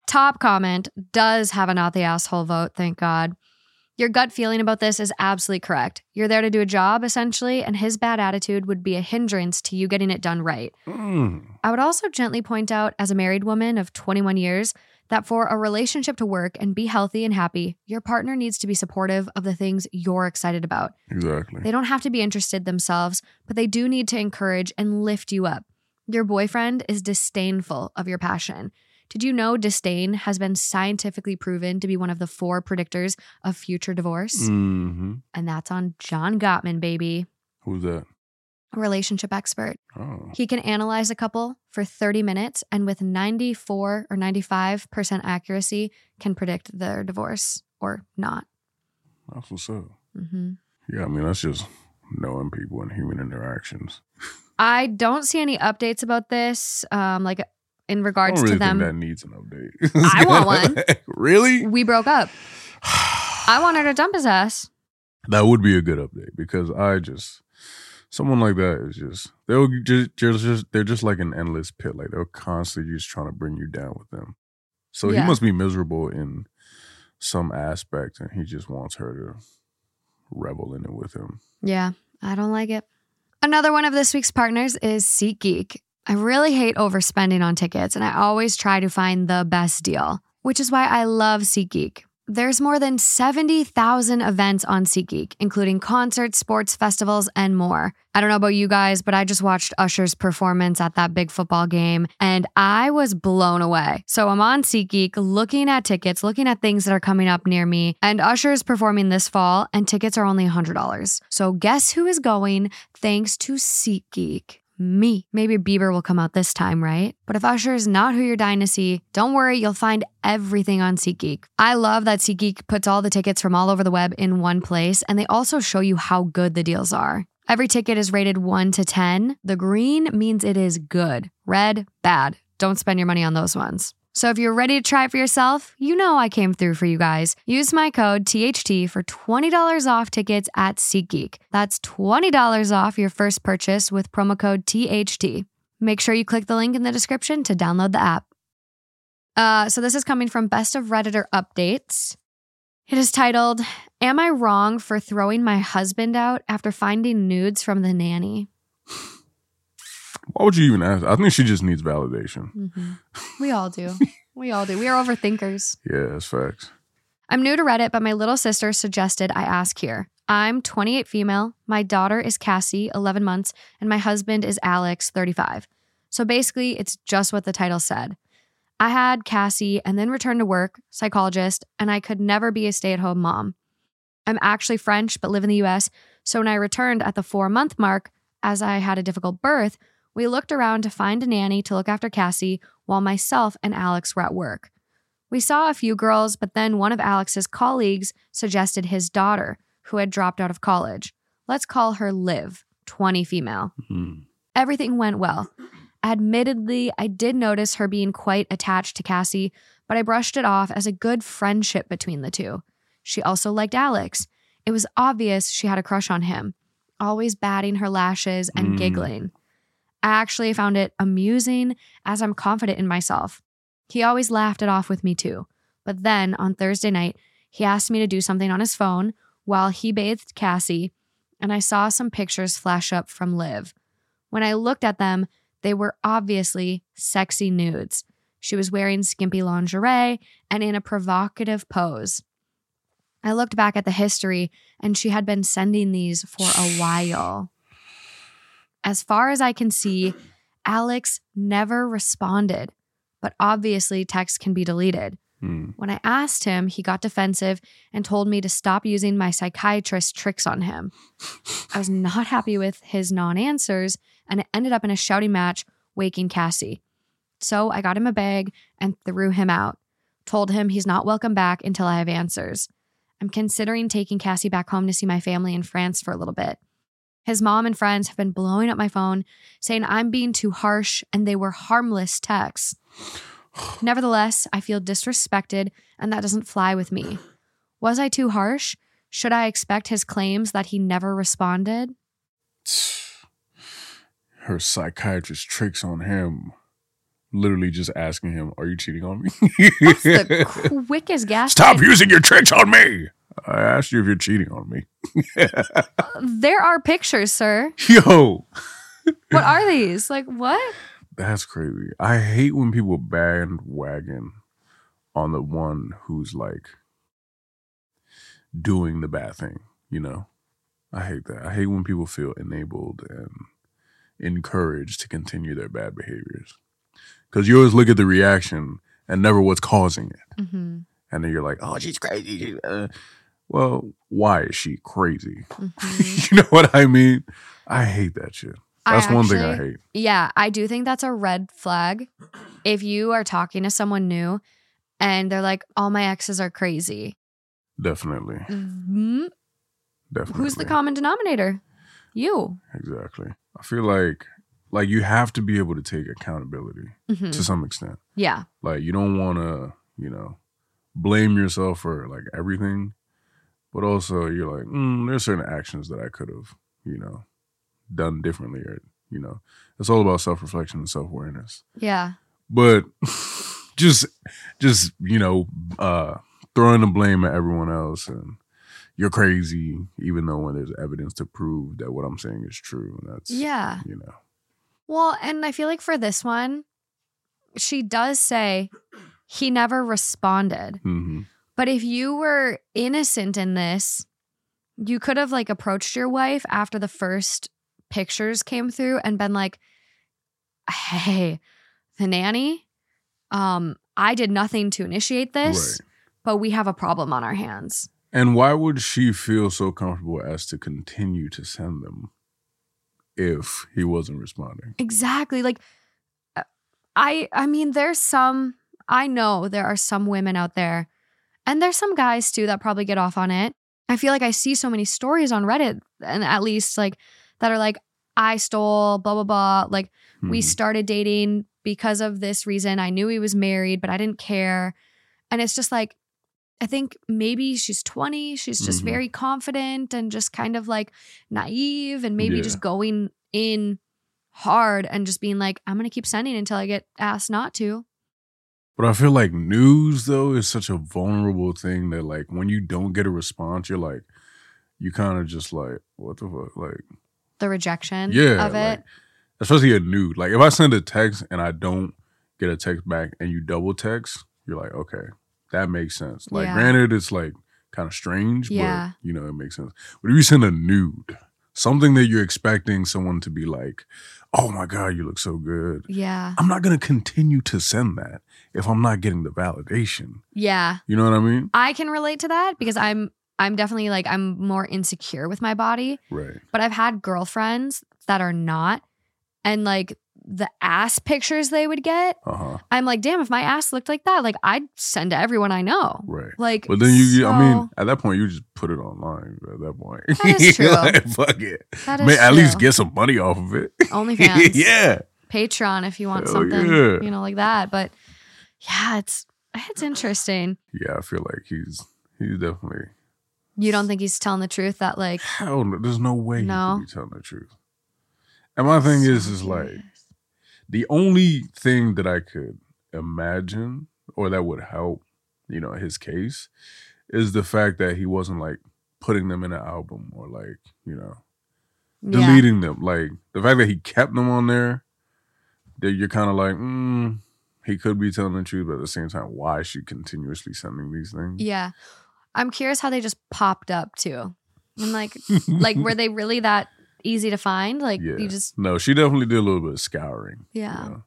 Top comment does have a not the asshole vote, thank God. Your gut feeling about this is absolutely correct. You're there to do a job, essentially, and his bad attitude would be a hindrance to you getting it done right. Mm. I would also gently point out, as a married woman of 21 years, that for a relationship to work and be healthy and happy, your partner needs to be supportive of the things you're excited about. Exactly. They don't have to be interested themselves, but they do need to encourage and lift you up. Your boyfriend is disdainful of your passion. Did you know disdain has been scientifically proven to be one of the four predictors of future divorce? hmm And that's on John Gottman, baby, Who's that? a relationship expert. Oh, He can analyze a couple for 30 minutes and with 94 or 95% accuracy can predict their divorce or not. that's what's up. hmm Yeah, I mean, that's just knowing people and human interactions. I don't see any updates about this, um, like in regards really to them. that needs an update. I want one. really? we broke up. I want her to dump his ass. That would be a good update because I just someone like that is just they'll just just, just they're just like an endless pit. Like they're constantly just trying to bring you down with them. So Yeah. he must be miserable in some aspect, and he just wants her to revel in it with him. Yeah, I don't like it. Another one of this week's partners is SeatGeek. I really hate overspending on tickets, and I always try to find the best deal, which is why I love SeatGeek. There's more than 70,000 events on SeatGeek, including concerts, sports festivals, and more. I don't know about you guys, but I just watched Usher's performance at that big football game and I was blown away. So I'm on SeatGeek looking at tickets, looking at things that are coming up near me, and Usher is performing this fall and tickets are only $100. So guess who is going thanks to SeatGeek? Me. Maybe Bieber will come out this time, right? But if Usher is not who you're dying to see, don't worry, you'll find everything on SeatGeek. I love that SeatGeek puts all the tickets from all over the web in one place, and they also show you how good the deals are. Every ticket is rated 1 to 10. The green means it is good, red, bad. Don't spend your money on those ones. So if you're ready to try it for yourself, you know I came through for you guys. Use my code THT for $20 off tickets at SeatGeek. That's $20 off your first purchase with promo code THT. Make sure you click the link in the description to download the app. Uh, so this is coming from Best of Redditor Updates. It is titled, Am I Wrong for Throwing My Husband Out After Finding Nudes from the Nanny? Why would you even ask? I think she just needs validation. Mm-hmm. We all do. we all do. We are overthinkers. Yeah, that's facts. I'm new to Reddit, but my little sister suggested I ask here. I'm 28 female. My daughter is Cassie, 11 months, and my husband is Alex, 35. So basically, it's just what the title said. I had Cassie and then returned to work, psychologist, and I could never be a stay at home mom. I'm actually French, but live in the US. So when I returned at the four month mark, as I had a difficult birth, we looked around to find a nanny to look after Cassie while myself and Alex were at work. We saw a few girls, but then one of Alex's colleagues suggested his daughter, who had dropped out of college. Let's call her Liv, 20 female. Mm. Everything went well. Admittedly, I did notice her being quite attached to Cassie, but I brushed it off as a good friendship between the two. She also liked Alex. It was obvious she had a crush on him, always batting her lashes and Mm. giggling. I actually found it amusing as I'm confident in myself. He always laughed it off with me too. But then on Thursday night, he asked me to do something on his phone while he bathed Cassie, and I saw some pictures flash up from Liv. When I looked at them, they were obviously sexy nudes. She was wearing skimpy lingerie and in a provocative pose. I looked back at the history, and she had been sending these for a while. As far as I can see, Alex never responded, but obviously texts can be deleted. Mm. When I asked him, he got defensive and told me to stop using my psychiatrist tricks on him. I was not happy with his non answers, and it ended up in a shouting match, waking Cassie. So I got him a bag and threw him out. Told him he's not welcome back until I have answers. I'm considering taking Cassie back home to see my family in France for a little bit. His mom and friends have been blowing up my phone, saying I'm being too harsh and they were harmless texts. Nevertheless, I feel disrespected and that doesn't fly with me. Was I too harsh? Should I expect his claims that he never responded? Her psychiatrist tricks on him. Literally just asking him, Are you cheating on me? That's the quickest gas. Stop using your tricks on me. I asked you if you're cheating on me. There are pictures, sir. Yo, What are these? Like, what? that's crazy. I hate when people bandwagon on the one who's like doing the bad thing, you know? I hate that. I hate when people feel enabled and encouraged to continue their bad behaviors. Because you always look at the reaction and never what's causing it. Mm-hmm. And then you're like, oh, she's crazy. Uh, well, why is she crazy? Mm-hmm. you know what I mean? I hate that shit. That's one thing I hate. Yeah, I do think that's a red flag. If you are talking to someone new and they're like, all my exes are crazy, Definitely. Mhm. Definitely. who's the common denominator? You. Exactly. I feel like like you have to be able to take accountability Mhm. to some extent. Yeah. Like you don't want to, you know, blame yourself for like everything, but also you're like, mm, there's certain actions that I could have, you know, done differently or, you know, it's all about self-reflection and self-awareness. Yeah. But just just, you know, uh throwing the blame at everyone else and you're crazy, even though when there's evidence to prove that what I'm saying is true. And that's Yeah. you know. Well, and I feel like for this one, she does say he never responded. hmm But if you were innocent in this, you could have like approached your wife after the first pictures came through and been like, "Hey, the nanny, um, I did nothing to initiate this, Right. but we have a problem on our hands." And why would she feel so comfortable as to continue to send them if he wasn't responding? Exactly. Like uh, I I mean there's some I know there are some women out there and there's some guys too that probably get off on it. I feel like I see so many stories on Reddit and at least like that are like I stole blah blah blah like we Mhm. started dating because of this reason. I knew he was married, but I didn't care. And it's just like I think maybe she's 20, she's just Mhm. very confident and just kind of like naive and maybe Yeah. just going in hard and just being like, I'm going to keep sending until I get asked not to. But I feel like news though is such a vulnerable thing that like when you don't get a response, you're like, you kind of just like, what the fuck, like, The rejection yeah, of like, it. especially a nude. Like if I send a text and I don't get a text back and you double text, you're like, okay, that makes sense. Like Yeah. granted, it's like kind of strange, Yeah. but you know it makes sense. But if you send a nude, something that you're expecting someone to be like, oh my god, you look so good. yeah. I'm not gonna continue to send that if I'm not getting the validation. Yeah. You know what I mean? I can relate to that because I'm I'm definitely like I'm more insecure with my body. Right. but I've had girlfriends that are not. And like the ass pictures they would get, Uh huh. I'm like, damn, if my ass looked like that, like I'd send to everyone I know. Right. Like, But then you, you- I mean, at that point, you just put it online. At that point, That is true. like, fuck it. that is May at least get some money off of it. OnlyFans, yeah. Patreon if you want Hell something, yeah. you know, like that. But yeah, it's it's interesting. Yeah, I feel like he's he's definitely You don't think he's telling the truth that like hell. No, there's no way No. he could be telling the truth. And my thing is, is like. The only thing that I could imagine or that would help, you know, his case is the fact that he wasn't like putting them in an album or like, you know, yeah. deleting them. Like the fact that he kept them on there, that you're kind of like, mm, he could be telling the truth, but at the same time, why is she continuously sending these things? Yeah. I'm curious how they just popped up too. And like like were they really that easy to find? Like yeah. you just no, she definitely did a little bit of scouring. you yeah. know?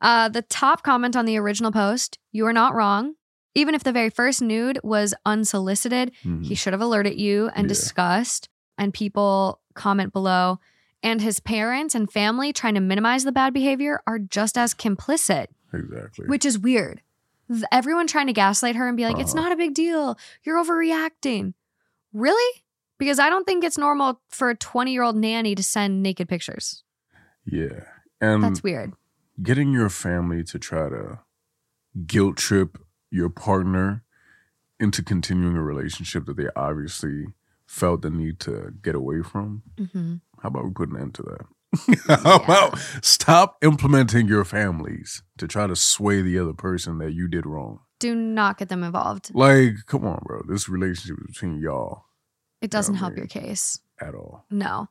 Uh, the top comment on the original post you are not wrong. Even if the very first nude was unsolicited, Mhm. he should have alerted you and Yeah. discussed. And people comment below. And his parents and family trying to minimize the bad behavior are just as complicit, Exactly. which is weird. Everyone trying to gaslight her and be like, it's Uh-huh. not a big deal. You're overreacting. Really? Because I don't think it's normal for a 20 year old nanny to send naked pictures. yeah. And That's weird. getting your family to try to guilt trip your partner into continuing a relationship that they obviously felt the need to get away from. hmm How about we put an end to that? How about stop implementing your families to try to sway the other person that you did wrong? Do not get them involved. Like, come on, bro. This relationship is between y'all It doesn't help your case. at all. No.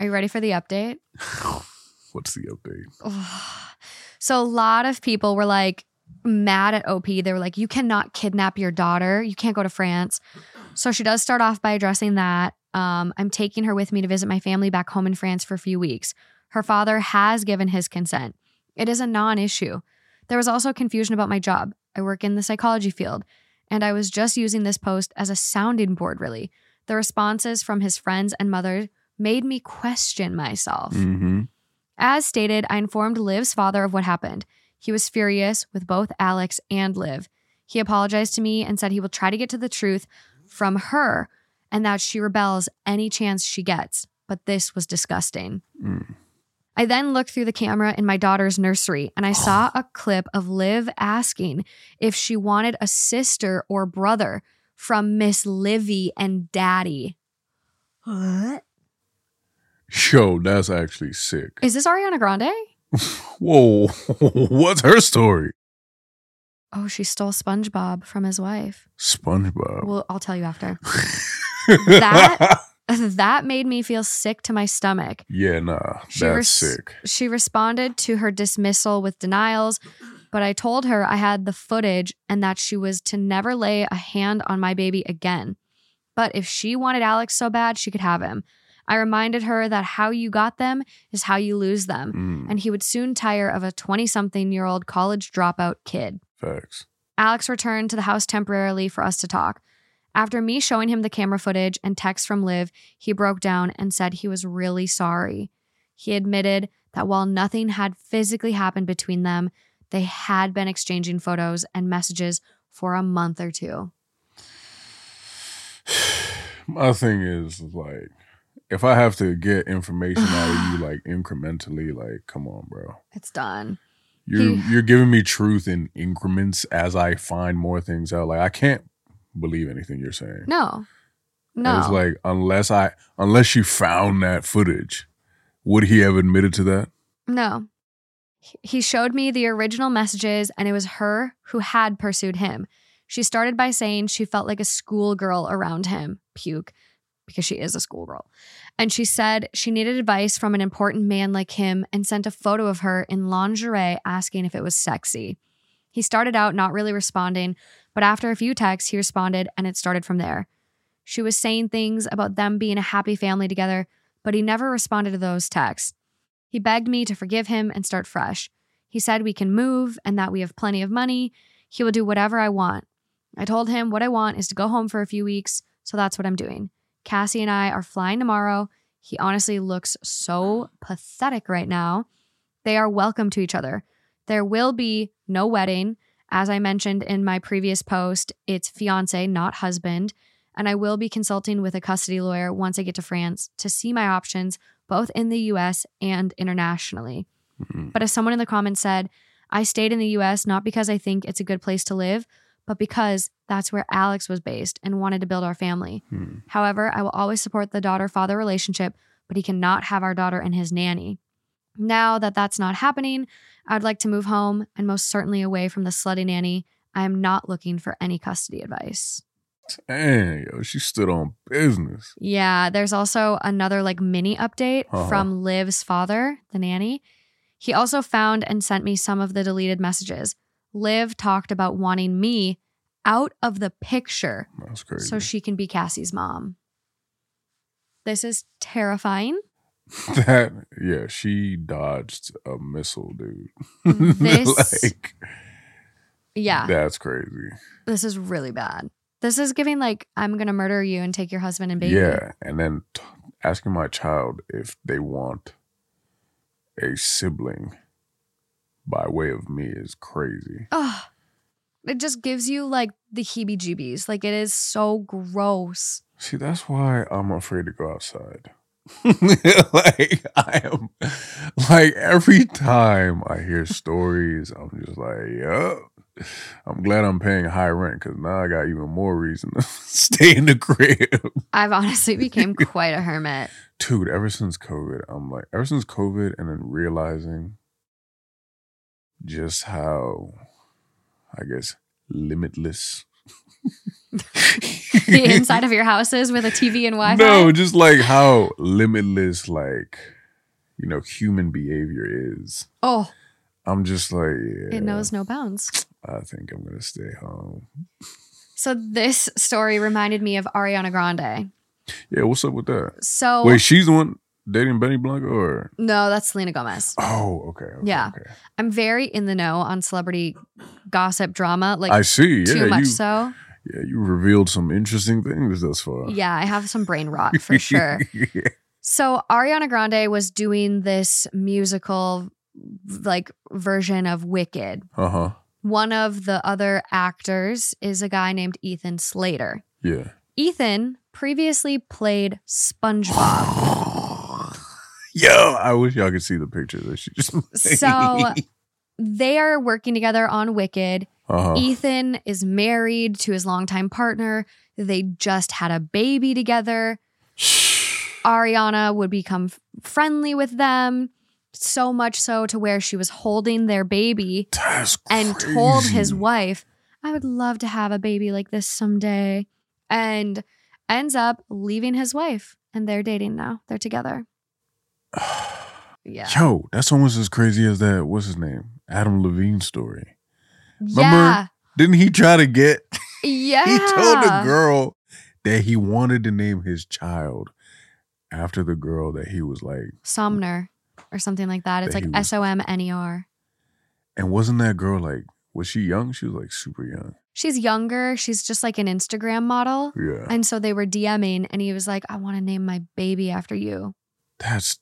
Are you ready for the update? What's the update? so, a lot of people were like mad at OP. They were like, you cannot kidnap your daughter. You can't go to France. So, she does start off by addressing that. Um, I'm taking her with me to visit my family back home in France for a few weeks. Her father has given his consent. It is a non issue. There was also confusion about my job. I work in the psychology field, and I was just using this post as a sounding board, really. The responses from his friends and mother made me question myself. Mm-hmm. As stated, I informed Liv's father of what happened. He was furious with both Alex and Liv. He apologized to me and said he will try to get to the truth from her and that she rebels any chance she gets. But this was disgusting. Mm. I then looked through the camera in my daughter's nursery and I saw a clip of Liv asking if she wanted a sister or brother from Miss Livy and Daddy. What? Yo, that's actually sick. Is this Ariana Grande? Whoa, what's her story? Oh, she stole SpongeBob from his wife. SpongeBob. Well, I'll tell you after. that- That made me feel sick to my stomach. yeah, nah, She that's res- sick. She responded to her dismissal with denials, but I told her I had the footage and that she was to never lay a hand on my baby again. But if she wanted Alex so bad, she could have him. I reminded her that how you got them is how you lose them, Mm, and he would soon tire of a 20 something year old college dropout kid. facts. Alex returned to the house temporarily for us to talk. After me showing him the camera footage and texts from Liv, he broke down and said he was really sorry. He admitted that while nothing had physically happened between them, they had been exchanging photos and messages for a month or two. My thing is like, if I have to get information out of you like incrementally, like, come on, bro. It's done. You're He- you're giving me truth in increments as I find more things out. Like I can't believe anything you're saying. No. No. It's like unless I unless you found that footage, would he have admitted to that? No. He- showed me the original messages, and it was her who had pursued him. She started by saying she felt like a schoolgirl around him, puke, because she is a schoolgirl. And she said she needed advice from an important man like him and sent a photo of her in lingerie asking if it was sexy. He started out not really responding, but after a few texts, he responded, and it started from there. She was saying things about them being a happy family together, but he never responded to those texts. He begged me to forgive him and start fresh. He said we can move and that we have plenty of money. He will do whatever I want. I told him what I want is to go home for a few weeks, so that's what I'm doing. Cassie and I are flying tomorrow. He honestly looks so pathetic right now. They are welcome to each other. There will be no wedding. As I mentioned in my previous post, it's fiance, not husband. And I will be consulting with a custody lawyer once I get to France to see my options, both in the US and internationally. Mhm. But as someone in the comments said, I stayed in the US not because I think it's a good place to live, but because that's where Alex was based and wanted to build our family. Hmm. However, I will always support the daughter father relationship, but he cannot have our daughter and his nanny. Now that that's not happening, I would like to move home and most certainly away from the slutty nanny. I am not looking for any custody advice. Dang, yo, she stood on business. Yeah, there's also another like mini update Uh-huh. from Liv's father, the nanny. He also found and sent me some of the deleted messages. Liv talked about wanting me out of the picture That's crazy. so she can be Cassie's mom. This is terrifying. that yeah, she dodged a missile, dude. This- like Yeah, that's crazy. this is really bad. This is giving like I'm gonna murder you and take your husband and baby. Yeah, and then t- asking my child if they want a sibling by way of me is crazy. Ugh. It just gives you like the heebie jeebies. Like it is so gross. See, that's why I'm afraid to go outside. like I am like every time I hear stories, I'm just like, yup. I'm glad I'm paying high rent because now I got even more reason to stay in the crib. I've honestly became quite a hermit. Dude, ever since COVID, I'm like, ever since COVID, and then realizing just how, I guess, limitless. The inside of your houses with a TV and Wi-Fi. No, just like how limitless, like, you know, human behavior is. Oh, I'm just like, yeah, it knows no bounds. I think I'm gonna stay home. So this story reminded me of Ariana Grande. Yeah, what's up with that? So Wait, she's the one dating Benny Blanco, or no, that's Selena Gomez. oh, okay, okay Yeah. okay. I'm very in the know on celebrity gossip drama, like I see. Yeah, too much you, so. yeah, you revealed some interesting things thus far. Yeah, I have some brain rot for sure. yeah. So Ariana Grande was doing this musical like version of Wicked. Uh huh. One of the other actors is a guy named Ethan Slater. Yeah. Ethan previously played SpongeBob. Yo, I wish y'all could see the picture that she just made. So- They are working together on Wicked. uh-huh. Ethan is married to his longtime partner. They just had a baby together. Ariana would become friendly with them. So much so to where she was holding their baby and told his wife, I would love to have a baby like this someday. And ends up leaving his wife. And they're dating now. They're together. Yeah. Yo, that's almost as crazy as that. What's his name? Adam Levine story. Yeah. Didn't he try to get? Yeah. He told the girl that he wanted to name his child after the girl that he was like. Somner or something like that. It's That like S O M N E R. And wasn't that girl like? Was she young? She was like super young. She's younger. She's just like an Instagram model. Yeah, And so they were DMing, and he was like, I want to name my baby after you. that's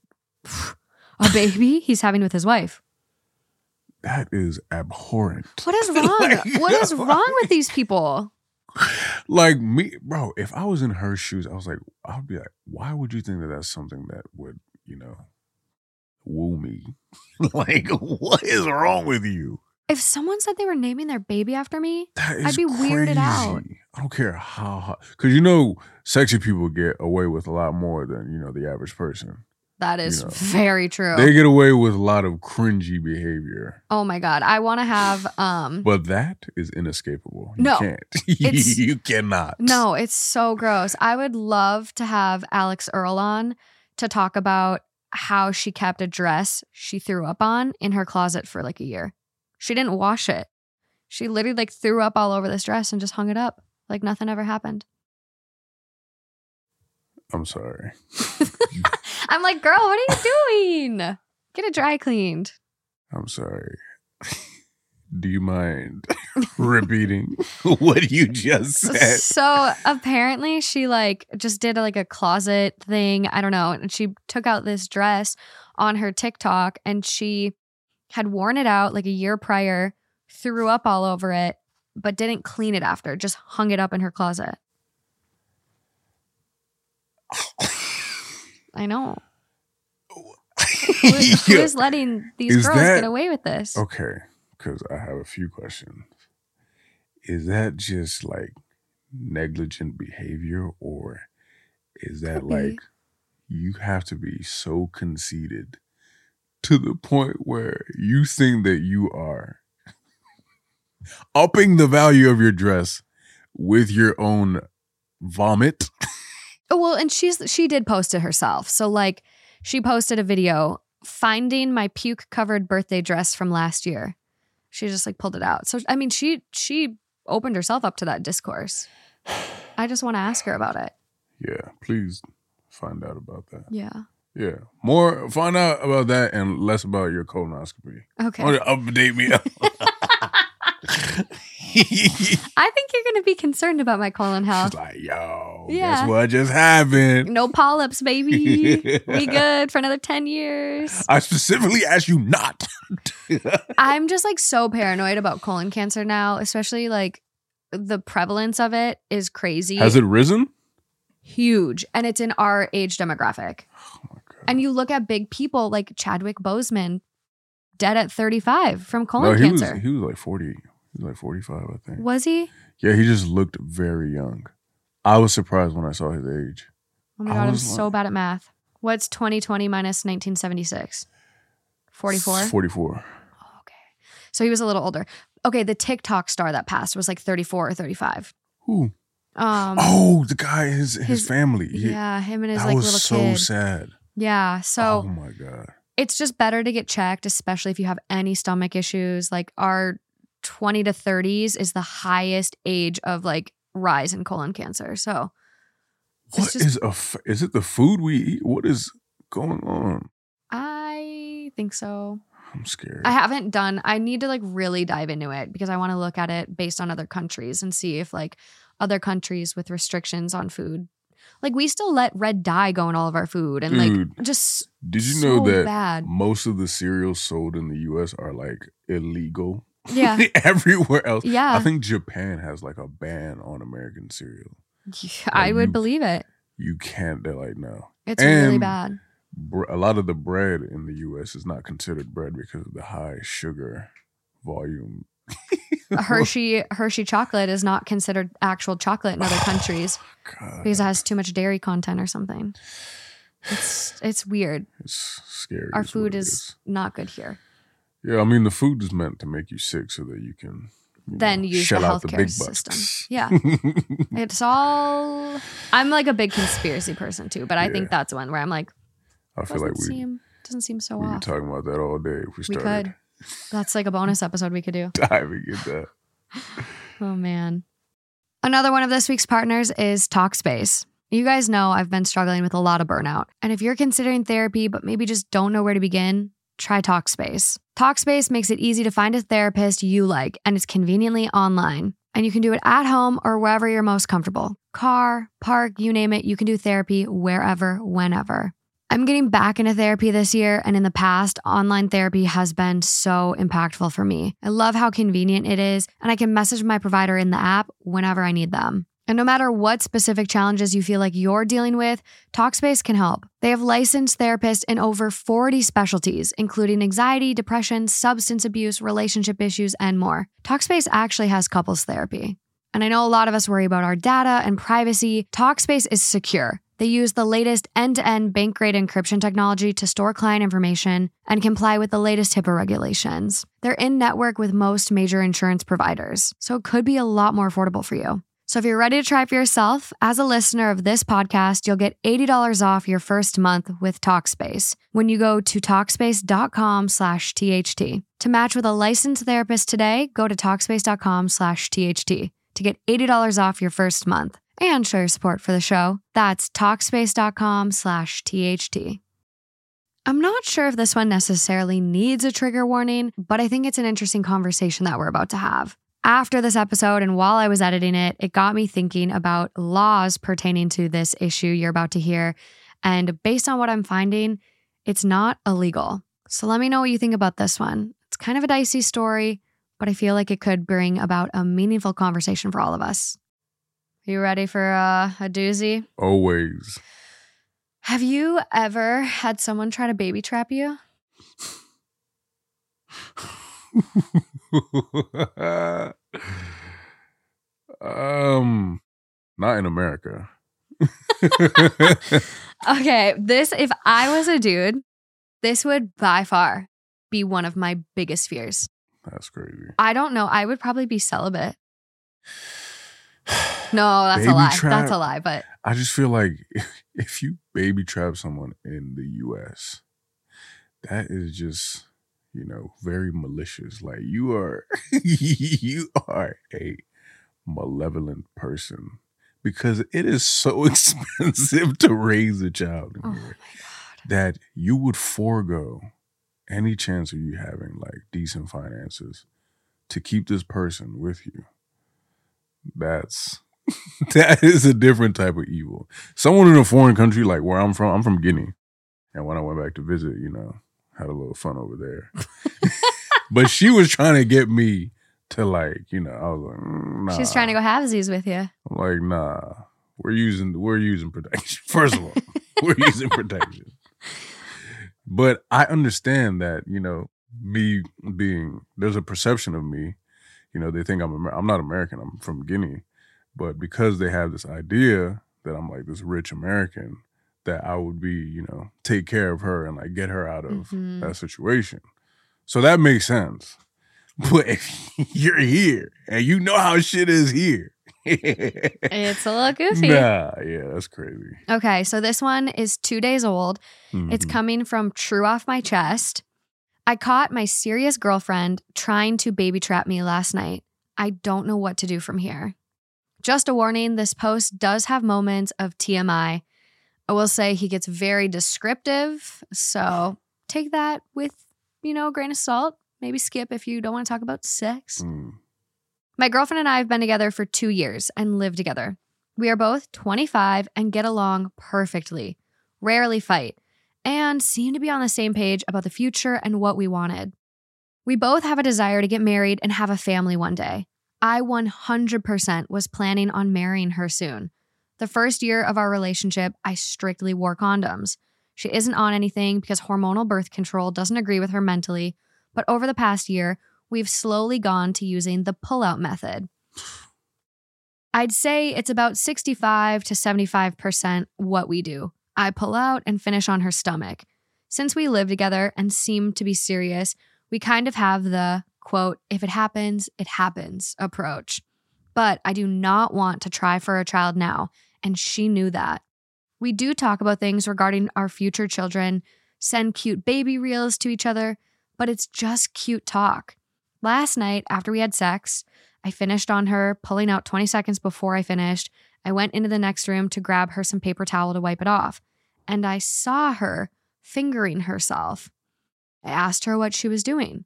A baby he's having with his wife. that is abhorrent. What is wrong? Like, what is wrong with these people? like me, bro. If I was in her shoes, I was like, I would be like, why would you think that that's something that would, you know, woo me? like, what is wrong with you? If someone said they were naming their baby after me, I'd be weirded out. I don't care how hot, because you know, sexy people get away with a lot more than you know the average person. that is know, very true. They get away with a lot of cringy behavior, oh my god, I want to have um but that is inescapable. You No, can't. you cannot. No, it's so gross. I would love to have Alix Earle on to talk about how she kept a dress she threw up on in her closet for like a year. She didn't wash it. She literally like threw up all over this dress and just hung it up like nothing ever happened. I'm sorry. I'm like, girl, what are you doing? Get it dry cleaned. I'm sorry. Do you mind repeating what you just said? So apparently she like just did like a closet thing. I don't know. And she took out this dress on her TikTok and she had worn it out like a year prior, threw up all over it, but didn't clean it after, just hung it up in her closet. I know. Who, who is letting these Is girls that- get away with this? Okay, because I have a few questions. Is that just like negligent behavior, or is that Could be. like you have to be so conceited to the point where you think that you are upping the value of your dress with your own vomit? Oh, well, and she's she did post it herself. So like she posted a video finding my puke covered birthday dress from last year. She just like pulled it out. So I mean, she she opened herself up to that discourse. I just want to ask her about it. Yeah, please find out about that. Yeah. Yeah, more find out about that and less about your colonoscopy. Okay. To update me? I think you're going to be concerned about my colon health. She's like, yo, yeah. guess what just happened? No polyps, baby. Be good for another 10 years. I specifically asked you not. I'm just like so paranoid about colon cancer now, especially like the prevalence of it is crazy. Has it risen? Huge. And it's in our age demographic. Oh and you look at big people like Chadwick Boseman, dead at 35 from colon no, he cancer. Was, he was like 40 He's like 45, I think. Was he? Yeah, he just looked very young. I was surprised when I saw his age. Oh my God, I'm like, so bad at math. What's 2020 minus 1976? 44? 44. Oh, okay. So he was a little older. Okay, the TikTok star that passed was like 34 or 35. Who? Um, oh, the guy, his, his, his family. Yeah, him and his that like was little so kid. sad. Yeah. So. Oh my god. It's just better to get checked, especially if you have any stomach issues. Like our 20 to 30s is the highest age of like rise in colon cancer. So What just- is a? f- Is it the food we eat? What is going on? I think so. I'm scared. I haven't done, I need to like really dive into it because I want to look at it based on other countries and see if like other countries with restrictions on food, like we still let red dye go in all of our food and Dude, like just Did you so know that bad. most of the cereals sold in the U.S. are like illegal? Yeah. Everywhere else. Yeah. I think Japan has like a ban on American cereal. I would you- believe it. You can't. They're like no. It's really bad. Br- a lot of the bread in the U.S. is not considered bread because of the high sugar volume. Hershey Hershey chocolate is not considered actual chocolate in other countries God. because it has too much dairy content or something. It's it's weird. It's scary. Our is food it is not good here. Yeah, I mean the food is meant to make you sick so that you can you Then know, use the the healthcare big system. Yeah. It's all I'm like a big conspiracy person too, but I Yeah. think that's one where I'm like I feel like we seem doesn't seem so we off. talking about that all day if we We could. That's like a bonus episode we could do. diving into that. Oh man. Another one of this week's partners is Talkspace. You guys know I've been struggling with a lot of burnout. And if you're considering therapy but maybe just don't know where to begin, try Talkspace. Talkspace makes it easy to find a therapist you like and it's conveniently online. And you can do it at home or wherever you're most comfortable. Car, park, you name it, you can do therapy wherever, whenever. I'm getting back into therapy this year, and in the past, online therapy has been so impactful for me. I love how convenient it is, and I can message my provider in the app whenever I need them. And no matter what specific challenges you feel like you're dealing with, Talkspace can help. They have licensed therapists in over 40 specialties, including anxiety, depression, substance abuse, relationship issues, and more. Talkspace actually has couples therapy. And I know a lot of us worry about our data and privacy. Talkspace is secure. They use the latest end to end bank grade encryption technology to store client information and comply with the latest HIPAA regulations. They're in network with most major insurance providers, so it could be a lot more affordable for you. So if you're ready to try for yourself, as a listener of this podcast, you'll get $80 off your first month with Talkspace when you go to Talkspace.com slash THT. To match with a licensed therapist today, go to Talkspace.com slash THT to get $80 off your first month and show your support for the show. That's Talkspace.com slash THT. I'm not sure if this one necessarily needs a trigger warning, but I think it's an interesting conversation that we're about to have. After this episode and while I was editing it, it got me thinking about laws pertaining to this issue you're about to hear. And based on what I'm finding, it's not illegal. So let me know what you think about this one. It's kind of a dicey story, but I feel like it could bring about a meaningful conversation for all of us. Are you ready for uh, a doozy? Always. Have you ever had someone try to baby trap you? um, not in America. Okay, this, if I was a dude, this would by far be one of my biggest fears. That's crazy. I don't know. I would probably be celibate. No, that's a lie. trap? That's a lie. But I just feel like if you baby trap someone in the US, that is just, you know, very malicious. Like you are you are a malevolent person because it is so expensive to raise a child in oh here that you would forego any chance of you having like decent finances to keep this person with you. That's that is a different type of evil. Someone in a foreign country, like where I'm from, I'm from Guinea. And when I went back to visit, you know, had a little fun over there. but she was trying to get me to like, you know, I was like, mm, nah. she's trying to go halvesies with you. I'm like, nah. We're using we're using protection. First of all, we're using protection. But I understand that, you know, me being there's a perception of me, you know, they think I'm Amer- I'm not American, I'm from Guinea. But because they have this idea that I'm like this rich American, that I would be, you know, take care of her and like get her out of Mhm. that situation. So that makes sense. But if you're here and you know how shit is here. It's a little goofy. Nah, yeah, that's crazy. Okay, so this one is two days old. It's Mhm. coming from True Off My Chest. I caught my serious girlfriend trying to baby trap me last night. I don't know what to do from here. Just a warning this post does have moments of TMI. I will say he gets very descriptive. So take that with, you know, a grain of salt. Maybe skip if you don't want to talk about sex. Mm. My girlfriend and I have been together for two years and live together. We are both 25 and get along perfectly, rarely fight, and seem to be on the same page about the future and what we wanted. We both have a desire to get married and have a family one day. I 100% was planning on marrying her soon. The first year of our relationship, I strictly wore condoms. She isn't on anything because hormonal birth control doesn't agree with her mentally, but over the past year, we've slowly gone to using the pull-out method. I'd say it's about 65 to 75% what we do. I pull out and finish on her stomach. Since we live together and seem to be serious, we kind of have the quote, if it happens, it happens approach. But I do not want to try for a child now, and she knew that. We do talk about things regarding our future children, send cute baby reels to each other, but it's just cute talk. Last night, after we had sex, I finished on her, pulling out 20 seconds before I finished. I went into the next room to grab her some paper towel to wipe it off, and I saw her fingering herself. I asked her what she was doing,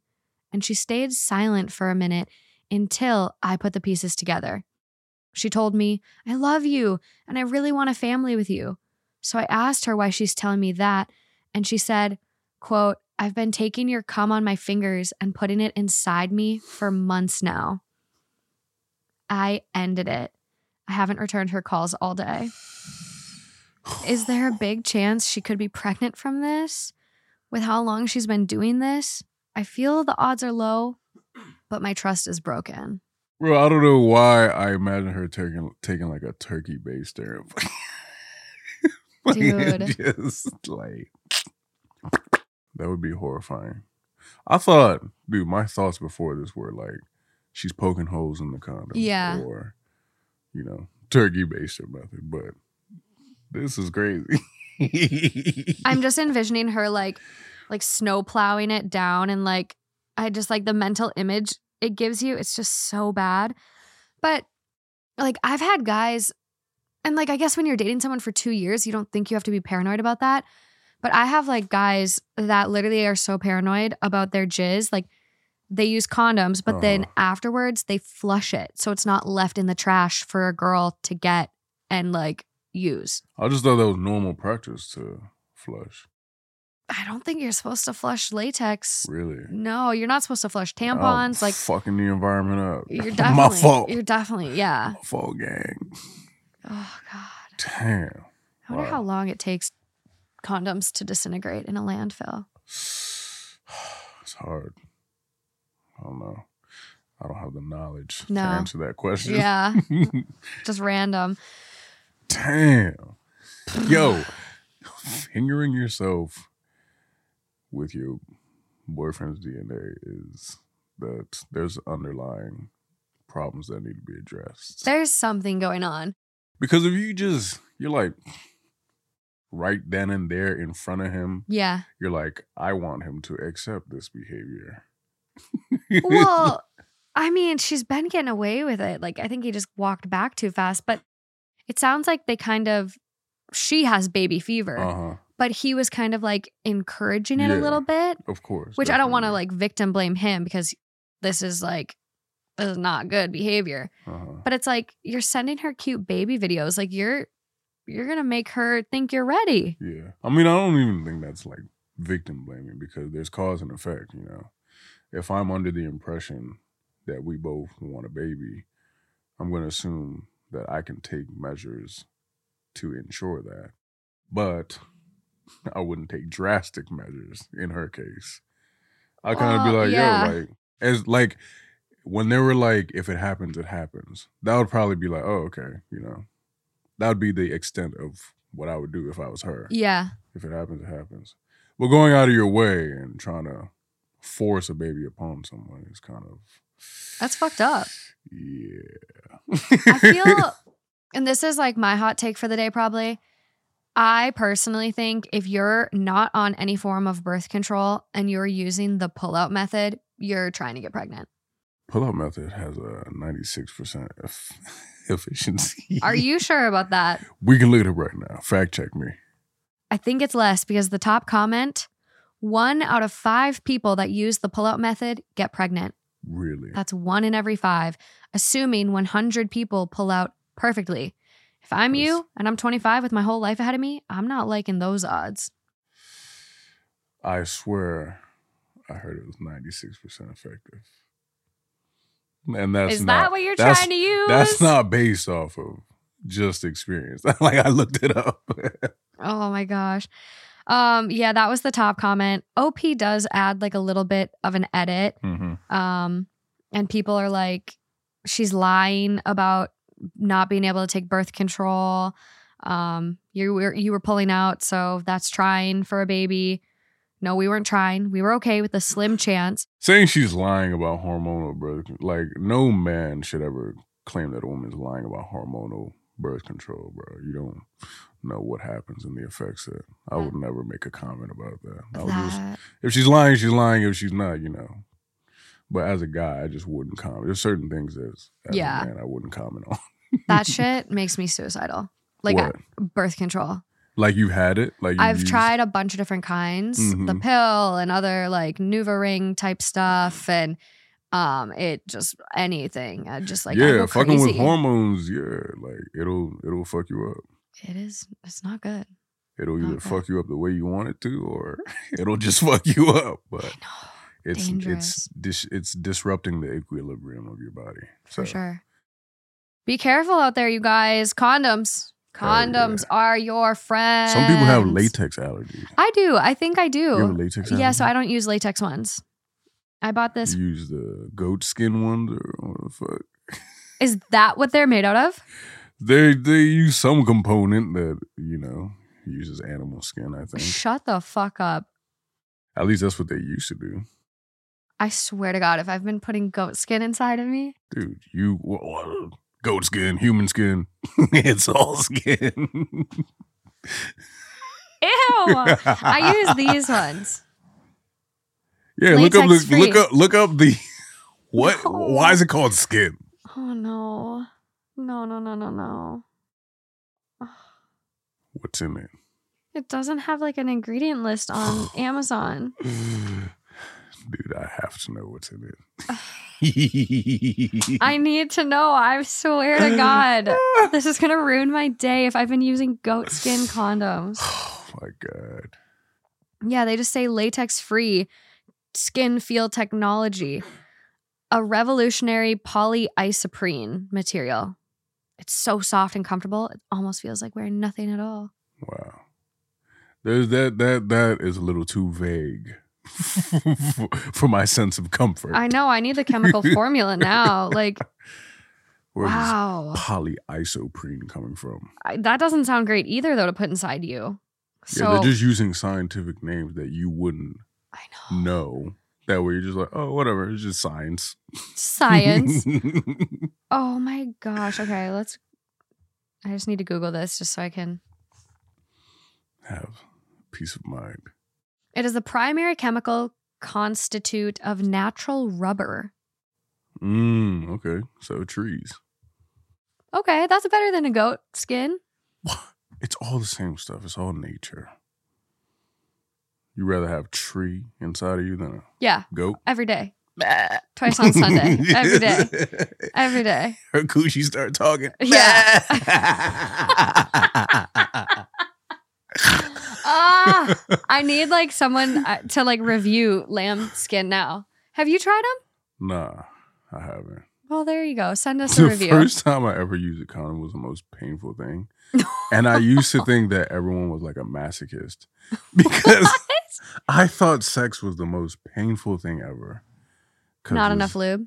and she stayed silent for a minute until I put the pieces together. She told me, I love you and I really want a family with you. So I asked her why she's telling me that, and she said, quote, I've been taking your cum on my fingers and putting it inside me for months now. I ended it. I haven't returned her calls all day. Is there a big chance she could be pregnant from this? With how long she's been doing this? I feel the odds are low, but my trust is broken. Bro, I don't know why I imagine her taking taking like a turkey baster. Dude. just like that would be horrifying. I thought, dude, my thoughts before this were like she's poking holes in the condom. Yeah. Or, you know, turkey baster method, but this is crazy. I'm just envisioning her like like snow plowing it down and like I just like the mental image it gives you. It's just so bad. But like I've had guys and like I guess when you're dating someone for 2 years, you don't think you have to be paranoid about that. But I have like guys that literally are so paranoid about their jizz like they use condoms, but then Uh-huh. afterwards they flush it so it's not left in the trash for a girl to get and like use. I just thought that was normal practice to flush. I don't think you're supposed to flush latex. Really. No, you're not supposed to flush I'm tampons. like fucking the environment up. you're definitely My fault. You're definitely yeah. My fault, gang. Oh god. Damn. I wonder Wow. how long it takes condoms to disintegrate in a landfill. It's hard. I don't know. I don't have the knowledge No. to answer that question. Yeah, just random. Damn. Yo, fingering yourself with your boyfriend's DNA is that there's underlying problems that need to be addressed. There's something going on. Because if you just, you're like right then and there in front of him, Yeah. you're like, I want him to accept this behavior. Well, I mean, she's been getting away with it. Like I think he just walked back too fast, but it sounds like they kind of she has baby fever, uh huh. But he was kind of like encouraging it a little bit. Of course. which I don't want to like victim blame him because this is like this is not good behavior. Uh-huh. But it's like you're sending her cute baby videos. Like you're you're gonna make her think you're ready. Yeah. I mean, I don't even think that's like victim blaming because there's cause and effect, you know. If I'm under the impression that we both want a baby, I'm to assume that I can take measures to ensure that. But I wouldn't take drastic measures in her case. I kind of be like, yeah. yo, like, as like, when they were like, if it happens, it happens, that would probably be like, oh, okay, you know, that would be the extent of what I would do if I was her. Yeah. If it happens, it happens. But going out of your way and trying to force a baby upon someone is kind of That's fucked up. Yeah. I feel and this is like my hot take for the day probably. I personally think if you're not on any form of birth control and you're using the pull-out method, you're trying to get pregnant. pull-up method has a 96% eff- efficiency. Are you sure about that? We can look at it up right now. Fact check me. I think it's less because the top comment one out of five people that use the pull out method get pregnant. Really? That's one in every five, assuming 100 people pull out perfectly. If I'm you and I'm 25 with my whole life ahead of me, I'm not liking those odds. I swear I heard it was 96% effective. And that's Is not that what you're trying to use? That's not based off of just experience. like I looked it up. Oh my gosh. Um, yeah, that was the top comment. OP does add like a little bit of an edit. mm-hmm. Um, and people are like, she's lying about not being able to take birth control. Um, you were you were pulling out, so that's trying for a baby. No, we weren't trying. We were okay with a slim chance. Saying she's lying about hormonal birth, like no man should ever claim that a woman's lying about hormonal birth control, bro. You don't know what happens and the effects that. I would never make a comment about that. Would just, That- if she's lying, she's lying. If she's not, you know. But as a guy, I just wouldn't comment. There's certain things that, as Yeah. a man, I wouldn't comment on. that shit makes me suicidal. Like birth control. Like you've had it. Like I've used- tried a bunch of different kinds, the Mhm. pill and other like Nuvaring type stuff, and um, it just anything. I just like yeah, fucking with hormones. Yeah, like it'll it'll fuck you up. It is. It's not good. It'll either Okay. fuck you up the way you want it to, or it'll just fuck you up. But it's Dangerous. it's dis- it's disrupting the equilibrium of your body. So for sure. Be careful out there, you guys. Condoms. Hell yeah. Condoms are your friend. some people have latex allergies. I do. I think I You have do. latex Yeah, so? I don't use latex ones. I bought this. You use the goat skin ones or what the fuck? Is that what they're made out of? They they use some component that you know uses animal skin. I think Shut the fuck up. at least that's what they used to do. I swear to God, if I've been putting goat skin inside of me, Dude, you goat skin, human skin, it's all skin. ew. I use these ones. Yeah, look up Latex the, free. look up look up the what? No. Why is it called skin? Oh no. No, no, no, no, no. What's in it? It doesn't have like an ingredient list on Amazon. Dude, I have to know what's in it. I need to know. I swear to God. This is going to ruin my day if I've been using goat skin condoms. oh my god. Yeah, they just say latex free skin feel technology, a revolutionary polyisoprene material. It's so soft and comfortable. It almost feels like wearing nothing at all. Wow. There's that that that is a little too vague for my sense of comfort. I know. I need the chemical formula now. Like, Where's wow. polyisoprene coming from? I, that doesn't sound great either, though, to put inside you. So, yeah, they're just using scientific names that you wouldn't I know. know. That way you're just like, oh, whatever, it's just science. Science. oh my gosh. Okay, let's. I just need to Google this just so I can. Have peace of mind. It is the primary chemical constitute of natural rubber. Mm, okay. So trees. Okay, that's better than a goat skin. It's all the same stuff. It's all nature. You rather have tree inside of you than a Yeah, goat? every day. Twice on Sunday. Every day. Every day. Her coochie start talking. Yeah. Ah, I need like someone uh, to like review lamb skin now. Have you tried them? nah, I haven't. Well, there you go. Send us a review. The review. first time I ever used a condom was the most painful thing. and I used to think that everyone was like a masochist because I thought sex was the most painful thing ever. Not enough lube.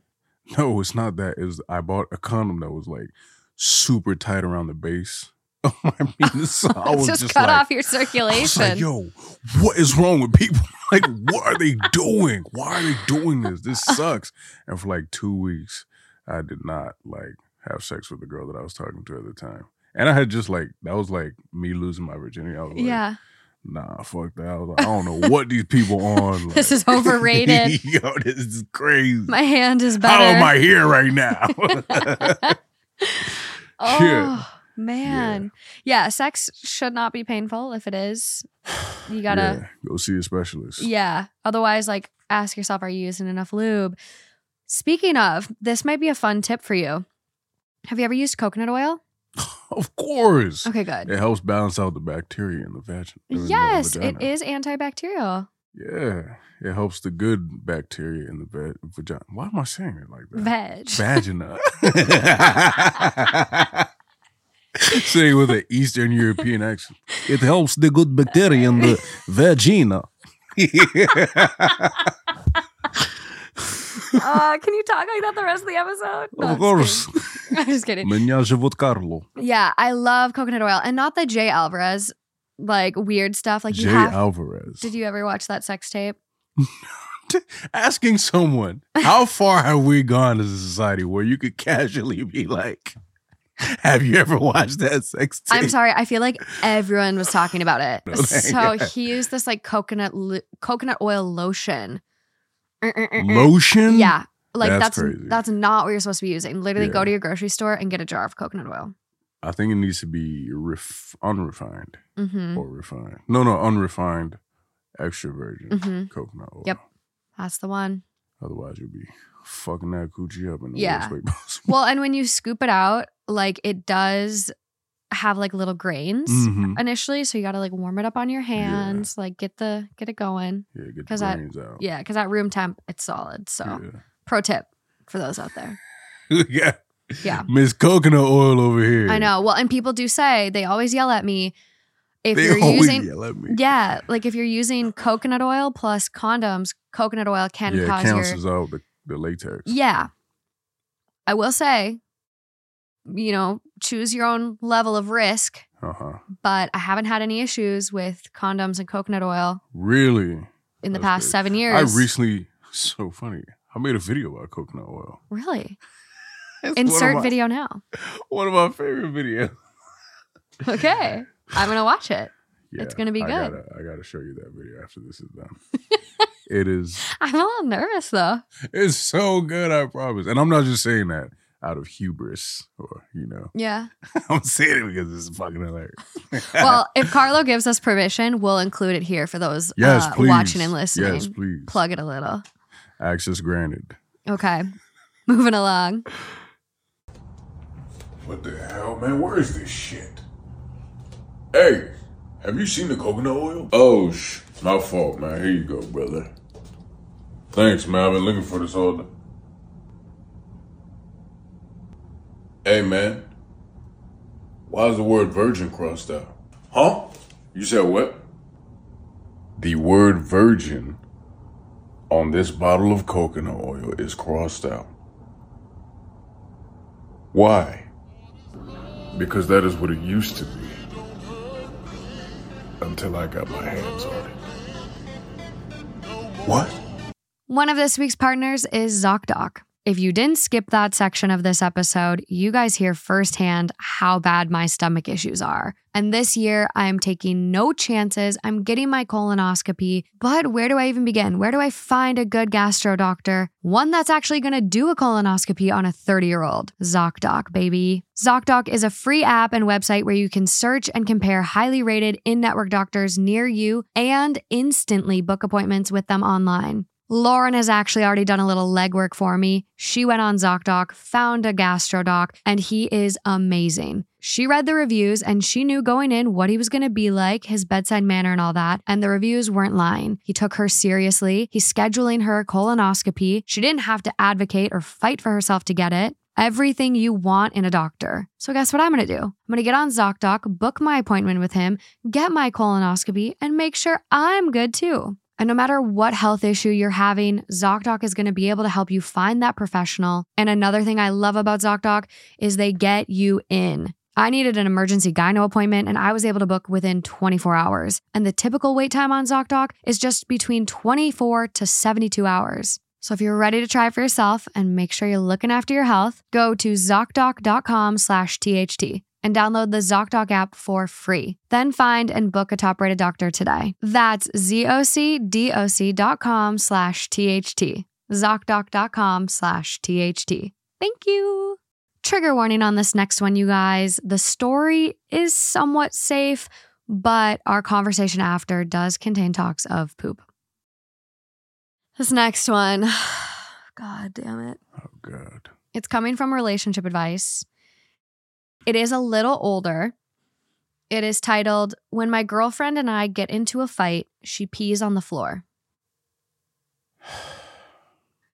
No, it's not that. It was I bought a condom that was like super tight around the base my penis. So I was just, just, cut like, off your I circulation. like, yo, what is wrong with people? Like, what are they doing? Why are they doing this? This sucks. And for like two weeks, I did not like have sex with the girl that I was talking to at the time. And I had just like that was like me losing my virginity. I was like, yeah, nah, fuck that. I was like, I don't know what these people on. Like, this is overrated. yo, this is crazy. My hand is better. How am I here right now? Oh Yeah. Man, yeah. Sex should not be painful. If it is, you gotta. Yeah, go see a specialist. Yeah. Otherwise, like, ask yourself, are you using enough lube? Speaking of, this might be a fun tip for you. Have you ever used coconut oil? Of course. Okay, good. It helps balance out the bacteria in the vag- in the Yes, it vagina. is antibacterial. Yeah, it helps the good bacteria in the va- vagina. Why am I saying it like that? Veg. Vagina. Saying with an Eastern European accent. It helps the good bacteria in the vagina. uh, can you talk like that the rest of the episode? No, of I'm just course. kidding. I'm just kidding. Меня зовут Carlo. Yeah, I love coconut oil, and not the Jay Alvarez like weird stuff. Like Jay you have. Alvarez. Did you ever watch that sex tape? Asking someone, how far have we gone as a society where you could casually be like, have you ever watched that sex tape? I'm sorry. I feel like everyone was talking about it. So God. he used this like coconut lo- coconut oil lotion. Lotion? Yeah. Like That's that's crazy. that's not what you're supposed to be using. Literally go to your grocery store and get a jar of coconut oil. I think it needs to be ref- unrefined hmm or refined. No, no, unrefined, extra virgin hmm coconut oil. Yep. That's the one. Otherwise, you'll be fucking that coochie up in the Yeah. worst way possible. Well, and when you scoop it out, like it does have like little grains Mhm. initially, so you got to like warm it up on your hands, like get the get it going. Yeah, get the brains out. Yeah, because at room temp, it's solid. So, Yeah. pro tip for those out there. yeah. Yeah. Miss Coconut Oil over here. I know. Well, and people do say they always yell at me if They you're using. yell at me. Yeah, like if you're using coconut oil plus condoms, coconut oil can yeah, cause your. out the, the latex. Yeah. I will say, you know, choose your own level of risk, Uh huh. but I haven't had any issues with condoms and coconut oil Really? in the That's past seven I recently, so funny. I made a video about coconut oil. really? Insert my, video now. One of my favorite videos. Okay. I'm going to watch it. Yeah, It's gonna be I good. Gotta, I gotta show you that video after this is done. it is. I'm a little nervous though. It's so good. I promise. And I'm not just saying that out of hubris or you know. Yeah. I'm saying it because it's fucking hilarious. Well, if Carlo gives us permission, we'll include it here for those yes, uh, please. watching and listening. Yes, please. Plug it a little. Access granted. Okay. Moving along. What the hell, man? Where is this shit? Hey, have you seen the coconut oil? Oh, sh. My fault, man. Here you go, brother. Thanks, man. I've been looking for this all day. Hey, man. Why is the word virgin crossed out? Huh? You said what? The word virgin on this bottle of coconut oil is crossed out. Why? Because that is what it used to be. Until I got my hands on it. What? One of this week's partners is ZocDoc. If you didn't skip that section of this episode, you guys hear firsthand how bad my stomach issues are. And this year, I'm taking no chances. I'm getting my colonoscopy. But where do I even begin? Where do I find a good gastro doctor? One that's actually going to do a colonoscopy on a 30 year old. ZocDoc, baby. ZocDoc is a free app and website where you can search and compare highly rated in network doctors near you and instantly book appointments with them online. Lauren has actually already done a little legwork for me. She went on ZocDoc, found a gastrodoc, and he is amazing. She read the reviews and she knew going in what he was going to be like, his bedside manner and all that, and the reviews weren't lying. He took her seriously. He's scheduling her colonoscopy. She didn't have to advocate or fight for herself to get it. Everything you want in a doctor. So, guess what I'm gonna do? I'm gonna get on ZocDoc, book my appointment with him, get my colonoscopy, and make sure I'm good too. And no matter what health issue you're having, ZocDoc is going to be able to help you find that professional. And another thing I love about ZocDoc is they get you in. I needed an emergency gyno appointment and I was able to book within 24 hours. And the typical wait time on ZocDoc is just between 24 to 72 hours. So if you're ready to try for yourself and make sure you're looking after your health, go to ZocDoc.com slash THT and download the ZocDoc app for free. Then find and book a top-rated doctor today. That's ZocDoc.com slash THT. ZocDoc.com slash THT. Thank you. Trigger warning on this next one, you guys. The story is somewhat safe, but our conversation after does contain talks of poop. This next one, God damn it. Oh, God. It's coming from relationship advice. It is a little older. It is titled When My Girlfriend and I Get Into a Fight, She Pees on the Floor.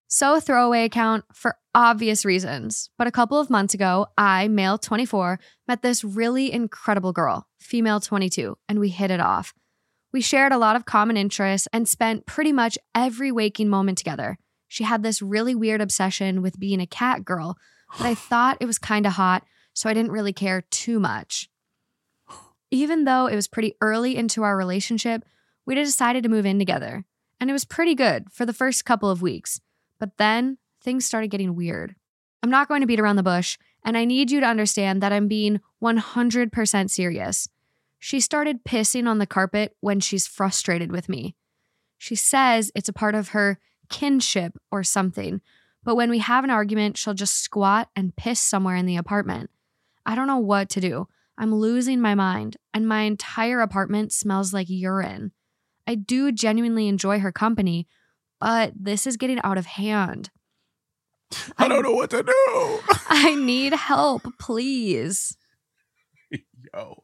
So, throwaway account for obvious reasons. But a couple of months ago, I, male 24, met this really incredible girl, female 22, and we hit it off. We shared a lot of common interests and spent pretty much every waking moment together. She had this really weird obsession with being a cat girl, but I thought it was kind of hot, so I didn't really care too much. Even though it was pretty early into our relationship, we decided to move in together, and it was pretty good for the first couple of weeks. But then things started getting weird. I'm not going to beat around the bush, and I need you to understand that I'm being 100% serious. She started pissing on the carpet when she's frustrated with me. She says it's a part of her kinship or something, but when we have an argument, she'll just squat and piss somewhere in the apartment. I don't know what to do. I'm losing my mind, and my entire apartment smells like urine. I do genuinely enjoy her company, but this is getting out of hand. I don't know what to do. I need help, please. Yo,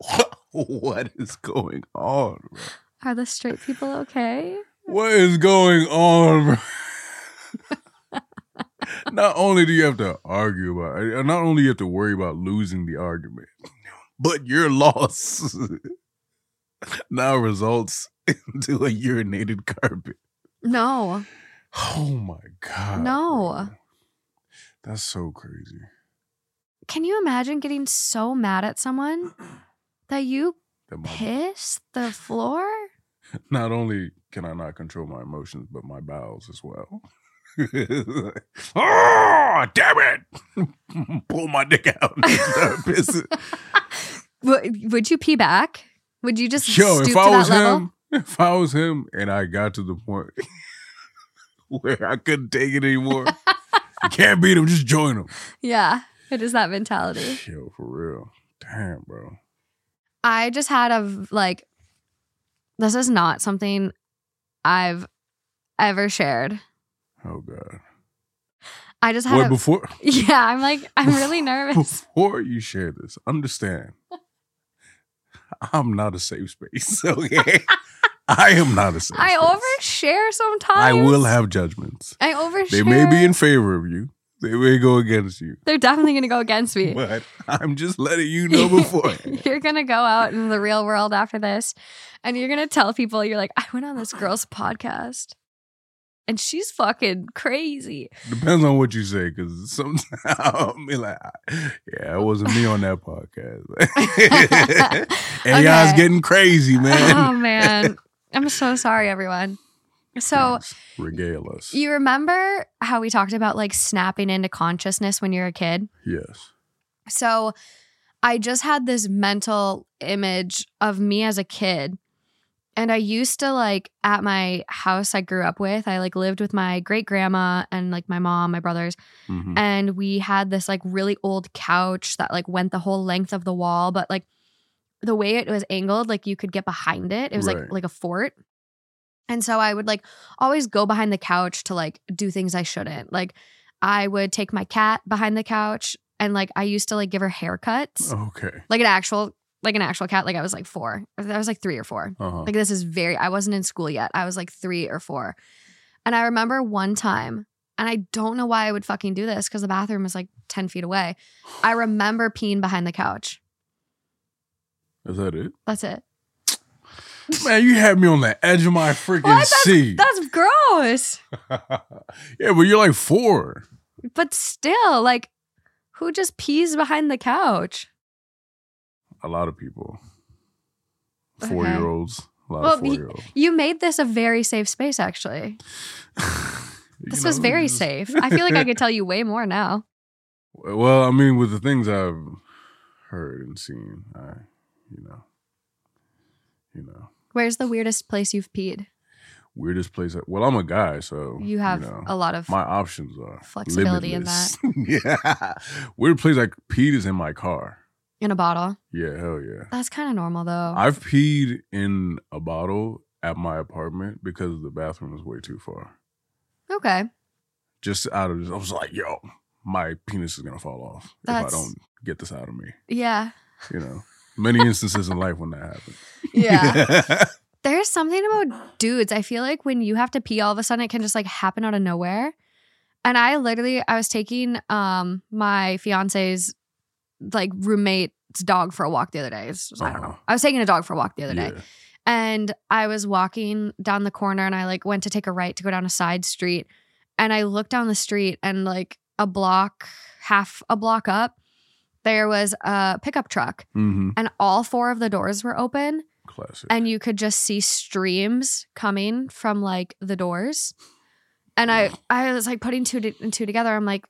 what is going on? Bro? Are the straight people okay? What is going on? Not only do you have to argue about it, not only you have to worry about losing the argument, but your loss now results into a urinated carpet. No. Oh my god. No. That's so crazy. Can you imagine getting so mad at someone that you That piss the floor? not only can I not control my emotions, but my bowels as well. Oh, damn it! Pull my dick out and start pissing. Would, you pee back? Would you just Yo, stoop if to I that was level? him, if I was him, and I got to the point where I couldn't take it anymore, you can't beat him. Just join him. Yeah, it is that mentality. Yo, for real. Damn, bro. I just had a like, this is not something I've ever shared. Oh god. I just had What a, before yeah, I'm like, I'm really nervous. before you share this, understand. I'm not a safe space. Okay. I am not a safe I space. overshare sometimes. I will have judgments. I overshare. They may be in favor of you. They may go against you. They're definitely going to go against me. But I'm just letting you know before. you're going to go out in the real world after this and you're going to tell people, you're like, I went on this girl's podcast and she's fucking crazy. Depends on what you say, because sometimes I'll be like, yeah, it wasn't me on that podcast. and y'all's Okay. getting crazy, oh, man. Oh, man. I'm so sorry, everyone. So, regale us. you remember how we talked about like snapping into consciousness when you're a kid? yes. So I just had this mental image of me as a kid. And I used to like at my house I grew up with, I like lived with my great grandma and like my mom, my brothers. Mhm. And we had this like really old couch that like went the whole length of the wall, but like the way it was angled, like you could get behind it. It was like like a fort. And so I would like always go behind the couch to like do things I shouldn't. Like I would take my cat behind the couch and like I used to like give her haircuts. Okay. Like an actual like an actual cat. Like I was like four. I was like three or four. Uh-huh. Like this is very I wasn't in school yet. I was like 3 or 4. And I remember one time and I don't know why I would fucking do this because the bathroom was like 10 feet away. I remember peeing behind the couch. Is that it? That's it. Man, you had me on the edge of my freaking? That's- seat. That's gross. yeah, but you're like four. But still, like, who just pees behind the couch? A lot of people. Okay. Four year olds. A lot Well, of four year olds. You made this a very safe space, actually. This was very safe. I feel like I could tell you way more now. Well, I mean, with the things I've heard and seen, I, you know, you know, Where's the weirdest place you've peed? weirdest place. I- Well, I'm a guy, so You have know, a lot of my options are flexibility in that. yeah, weird place I peed is in my car. In a bottle. Yeah, hell yeah. That's kind of normal, though. I've peed in a bottle at my apartment because the bathroom was way too far. okay. Just out of, I was like, yo, my penis is gonna fall off That's- if I don't get this out of me. Yeah. You know, many instances in life when that happens. Yeah. There's something about dudes. I feel like when you have to pee all of a sudden it can just like happen out of nowhere. And I literally I was taking um my fiance's like roommate's dog for a walk the other day. It's- I don't know. Uh-huh. I was taking a dog for a walk the other day. Yeah. And I was walking down the corner and I like went to take a right to go down a side street. And I looked down the street and like a block half a block up, there was a pickup truck, Mm-hmm. and all four of the doors were open, Classic. and you could just see streams coming from like the doors. And I, I was like putting two and two together. I'm like,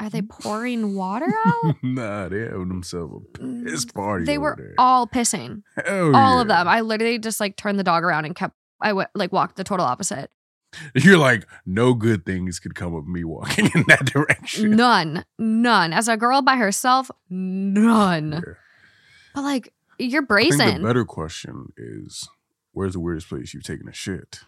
are they pouring water out? nah, they having themselves a piss mm, party. they were there. all pissing, Hell all of them. I literally just like turned the dog around and kept. I went like walked the total opposite. You're like, no good things could come of me walking in that direction. None, none. As a girl by herself, none. Yeah. But like, you're brazen. the better question is, where's the weirdest place you've taken a shit?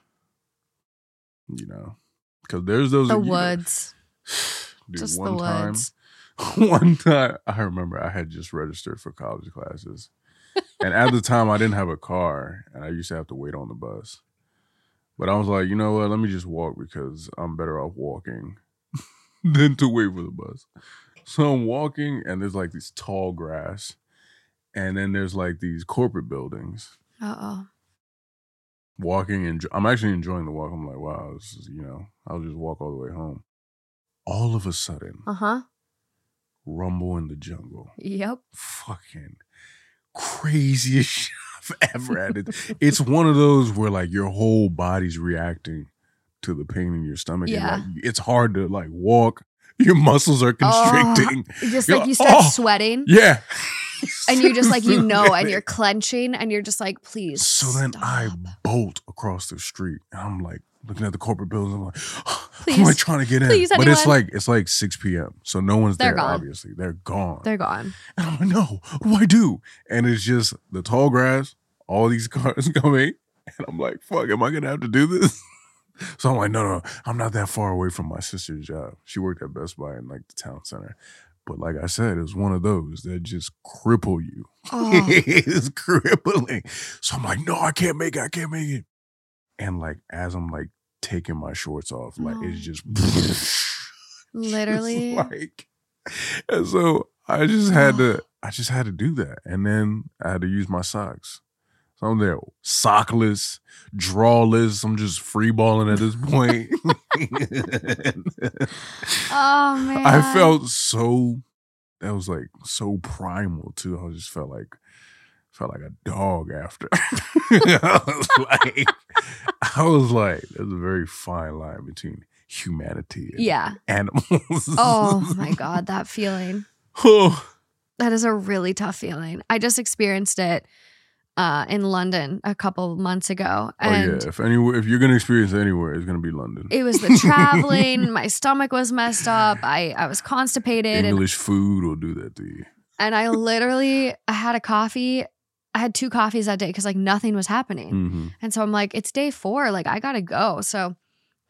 You know, because there's those The you know- woods, Dude, just the one time, woods. one time, I remember I had just registered for college classes, and at the time I didn't have a car, and I used to have to wait on the bus. But I was like, you know what? Let me just walk because I'm better off walking than to wait for the bus. So I'm walking, and there's like this tall grass, and then there's like these corporate buildings. Uh oh. Walking and I'm actually enjoying the walk. I'm like, wow, this is, you know, I'll just walk all the way home. All of a sudden, Uh huh. rumble in the jungle. Yep. fucking craziest shit I've ever had. It- It's one of those where like your whole body's reacting to the pain in your stomach. and, Yeah. like, it's hard to like walk. Your muscles are Oh. constricting. Just You're like you start "Oh." sweating. Yeah. And you just like you know, and you're clenching, and you're just like, please. So then I bolt across the street, and I'm like looking at the corporate buildings. I'm like, I'm Please. like trying to get in, Please, but it's like it's like 6 p.m. So no one's They're there. gone. Obviously, they're gone. They're gone. And I'm like, no, what do I do? And it's just the tall grass, all these cars coming. And I'm like, fuck, am I gonna have to do this? So I'm like, no, no, I'm not that far away from my sister's job. She worked at Best Buy in like the town center. But like I said, it was one of those that just cripple you. Oh, it's crippling. So I'm like, no, I can't make it. I can't make it. And like as I'm like taking my shorts off, like No. it's oh. just literally. it's like, and so I just had to, I just had to do that, and then I had to use my socks. So I'm there, sockless, drawless. I'm just free balling at this point. Oh man. I felt so. That was like so primal too. I just felt like felt like a dog after. I was like, I was like, there's a very fine line between humanity and Yeah. animals. Oh my god, that feeling. Oh, That is a really tough feeling. I just experienced it uh, in London a couple months ago, oh yeah. If anywhere, if you're gonna experience it anywhere, it's gonna be London. it was the traveling. my stomach was messed up. I I was constipated, and, English food will do that to you. and I literally I had a coffee. I had two coffees that day because like nothing was happening, hmm and so I'm like, it's day four. Like I gotta go. So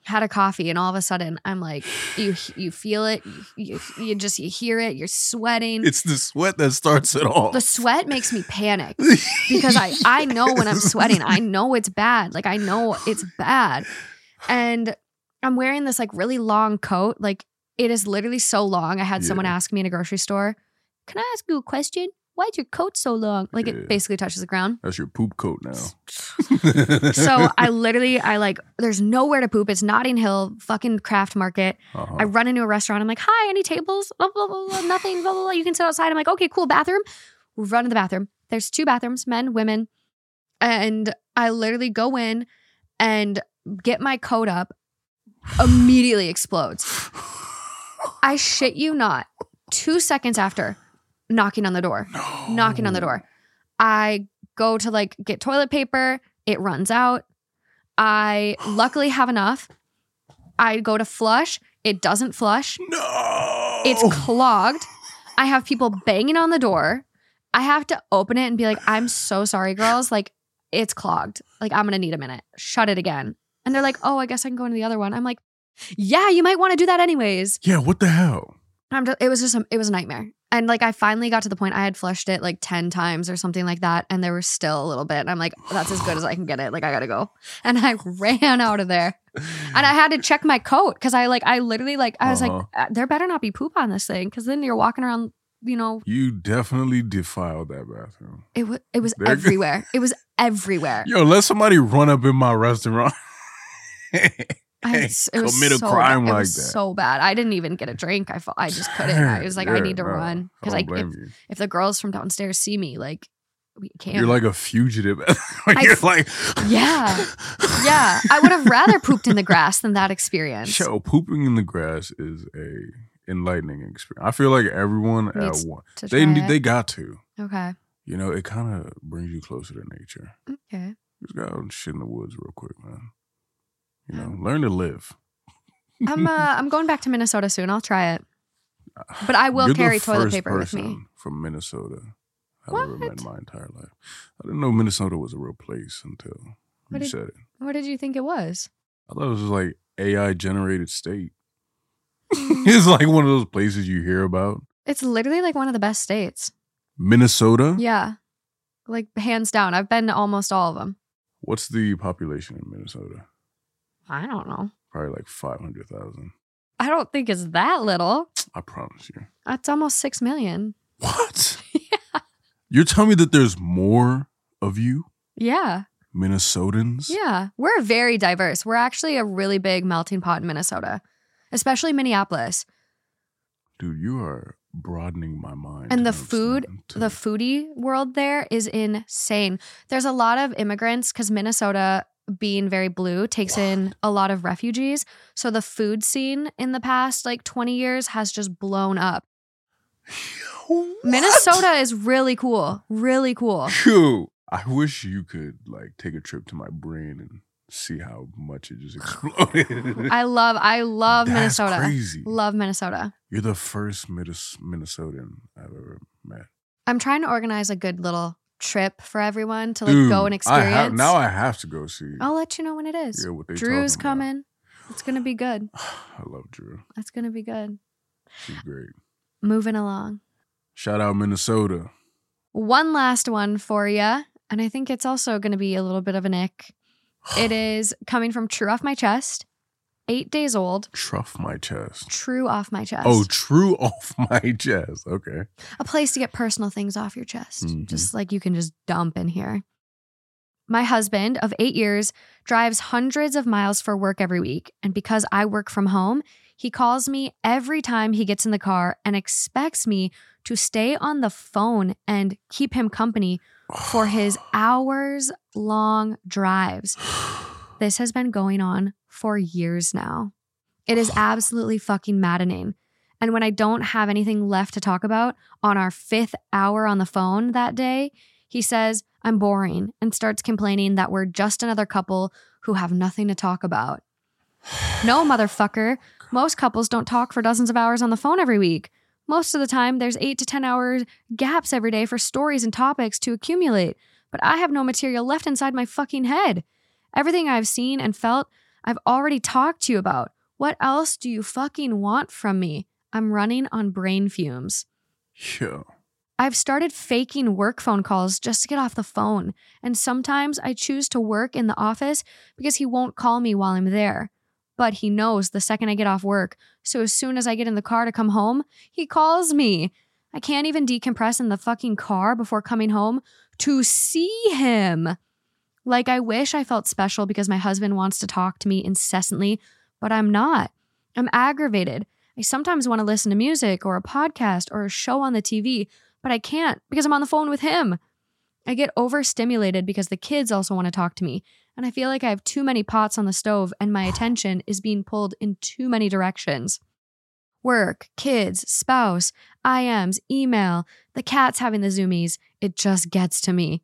had a coffee, and all of a sudden I'm like, you you feel it, you you, you just you hear it. You're sweating. It's the sweat that starts it all. the sweat makes me panic. because I I know when I'm sweating. I know it's bad. Like I know it's bad. And I'm wearing this like really long coat. Like it is literally so long. I had someone ask me in a grocery store, "Can I ask you a question? Why is your coat so long?" Like Yeah. it basically touches the ground. That's your poop coat now. So I literally I like there's nowhere to poop. It's Notting Hill, fucking craft market. Uh-huh. I run into a restaurant. I'm like, hi, any tables? Blah, blah, blah, blah, nothing, blah, blah, blah. You can sit outside. I'm like, okay, cool. Bathroom. We run to the bathroom. There's two bathrooms, men, women. And I literally go in and get my coat up, immediately explodes. I shit you not. Two seconds after, knocking on the door, knocking on the door. I go to like get toilet paper. It runs out. I luckily have enough. I go to flush. It doesn't flush. No. It's clogged. I have people banging on the door. I have to open it and be like, I'm so sorry, girls. Like, it's clogged. Like, I'm going to need a minute. Shut it again. And they're like, oh, I guess I can go into the other one. I'm like, yeah, you might want to do that anyways. yeah. What the hell? I'm just, it was just, a, it was a nightmare. And like, I finally got to the point I had flushed it like 10 times or something like that. And there was still a little bit. And I'm like, that's as good as I can get it. Like, I got to go. And I ran out of there. And I had to check my coat because I like, I literally like, I was Uh-huh. like, uh, there better not be poop on this thing. Cause then you're walking around, you know, You definitely defiled that bathroom. it was, it was There everywhere. It was everywhere. Yo, let somebody run up in my restaurant I, it was commit a so crime bad. It like was that. So bad. I didn't even get a drink. I felt, I just couldn't. I was like, I need to no, run because like if, if the girls from downstairs see me, like we can't. You're like a fugitive. You're like, Yeah. yeah, I would have rather pooped in the grass than that experience. Pooping in the grass is a enlightening experience. I feel like everyone Needs at one they it. they got to. okay. You know, it kind of brings you closer to nature. Okay. Just go out and shit in the woods real quick, man. You know, learn to live. I'm uh, I'm going back to Minnesota soon. I'll try it. But I will You're the carry toilet first paper with me. From Minnesota, I've ever met in my entire life. I didn't know Minnesota was a real place until What you did- said it. What did you think it was? I thought it was like AI generated state. it's like one of those places you hear about. It's literally like one of the best states. Minnesota. Yeah. Like hands down. I've been to almost all of them. What's the population in Minnesota? I don't know. Probably like five hundred thousand. I don't think it's that little. I promise you. That's almost 6 million. What? Yeah. You're telling me that there's more of you Yeah. Minnesotans? Yeah. We're very diverse. We're actually a really big melting pot in Minnesota, especially Minneapolis. Dude, you are broadening my mind. And the food, understand, to- The foodie world there is insane. There's a lot of immigrants because Minnesota, being very blue, takes in a lot of refugees. So the food scene in the past like 20 years has just blown up. What? Minnesota is really cool. Really cool. Phew. I wish you could like take a trip to my brain and see how much it just exploded. I love, I love That's Minnesota. Crazy. Love Minnesota. You're the first Minnes- Minnesotan I've ever met. I'm trying to organize a good little trip for everyone to like go and Dude, I experience. have, now I have to go see. I'll let you know when it is. yeah, what they Drew's coming. It's gonna be good. I love Drew. It's gonna be good. She's great. Moving along. Shout out Minnesota. One last one for you, and I think it's also gonna be a little bit of an ick. It is coming from True Off My Chest. Eight days old. Truff my chest. True off my chest. Oh, true off my chest. Okay. a place to get personal things off your chest. Mhm. Just like you can just dump in here. My husband of eight years drives hundreds of miles for work every week. And because I work from home, he calls me every time he gets in the car and expects me to stay on the phone and keep him company for his hours long drives. This has been going on for years now. It is absolutely fucking maddening. And when I don't have anything left to talk about on our fifth hour on the phone that day, he says, I'm boring and starts complaining that we're just another couple who have nothing to talk about. No, motherfucker. Most couples don't talk for dozens of hours on the phone every week. Most of the time, there's eight to 10 hours gaps every day for stories and topics to accumulate. But I have no material left inside my fucking head. Everything I've seen and felt, I've already talked to you about. What else do you fucking want from me? I'm running on brain fumes. Yeah. I've started faking work phone calls just to get off the phone. And sometimes I choose to work in the office because he won't call me while I'm there. But he knows the second I get off work. So as soon as I get in the car to come home, he calls me. I can't even decompress in the fucking car before coming home to see him. Like, I wish I felt special because my husband wants to talk to me incessantly, but I'm not. I'm aggravated. I sometimes want to listen to music or a podcast or a show on the TV, but I can't because I'm on the phone with him. I get overstimulated because the kids also want to talk to me, and I feel like I have too many pots on the stove and my attention is being pulled in too many directions. Work, kids, spouse, IMs, email, the cat's having the zoomies. It just gets to me.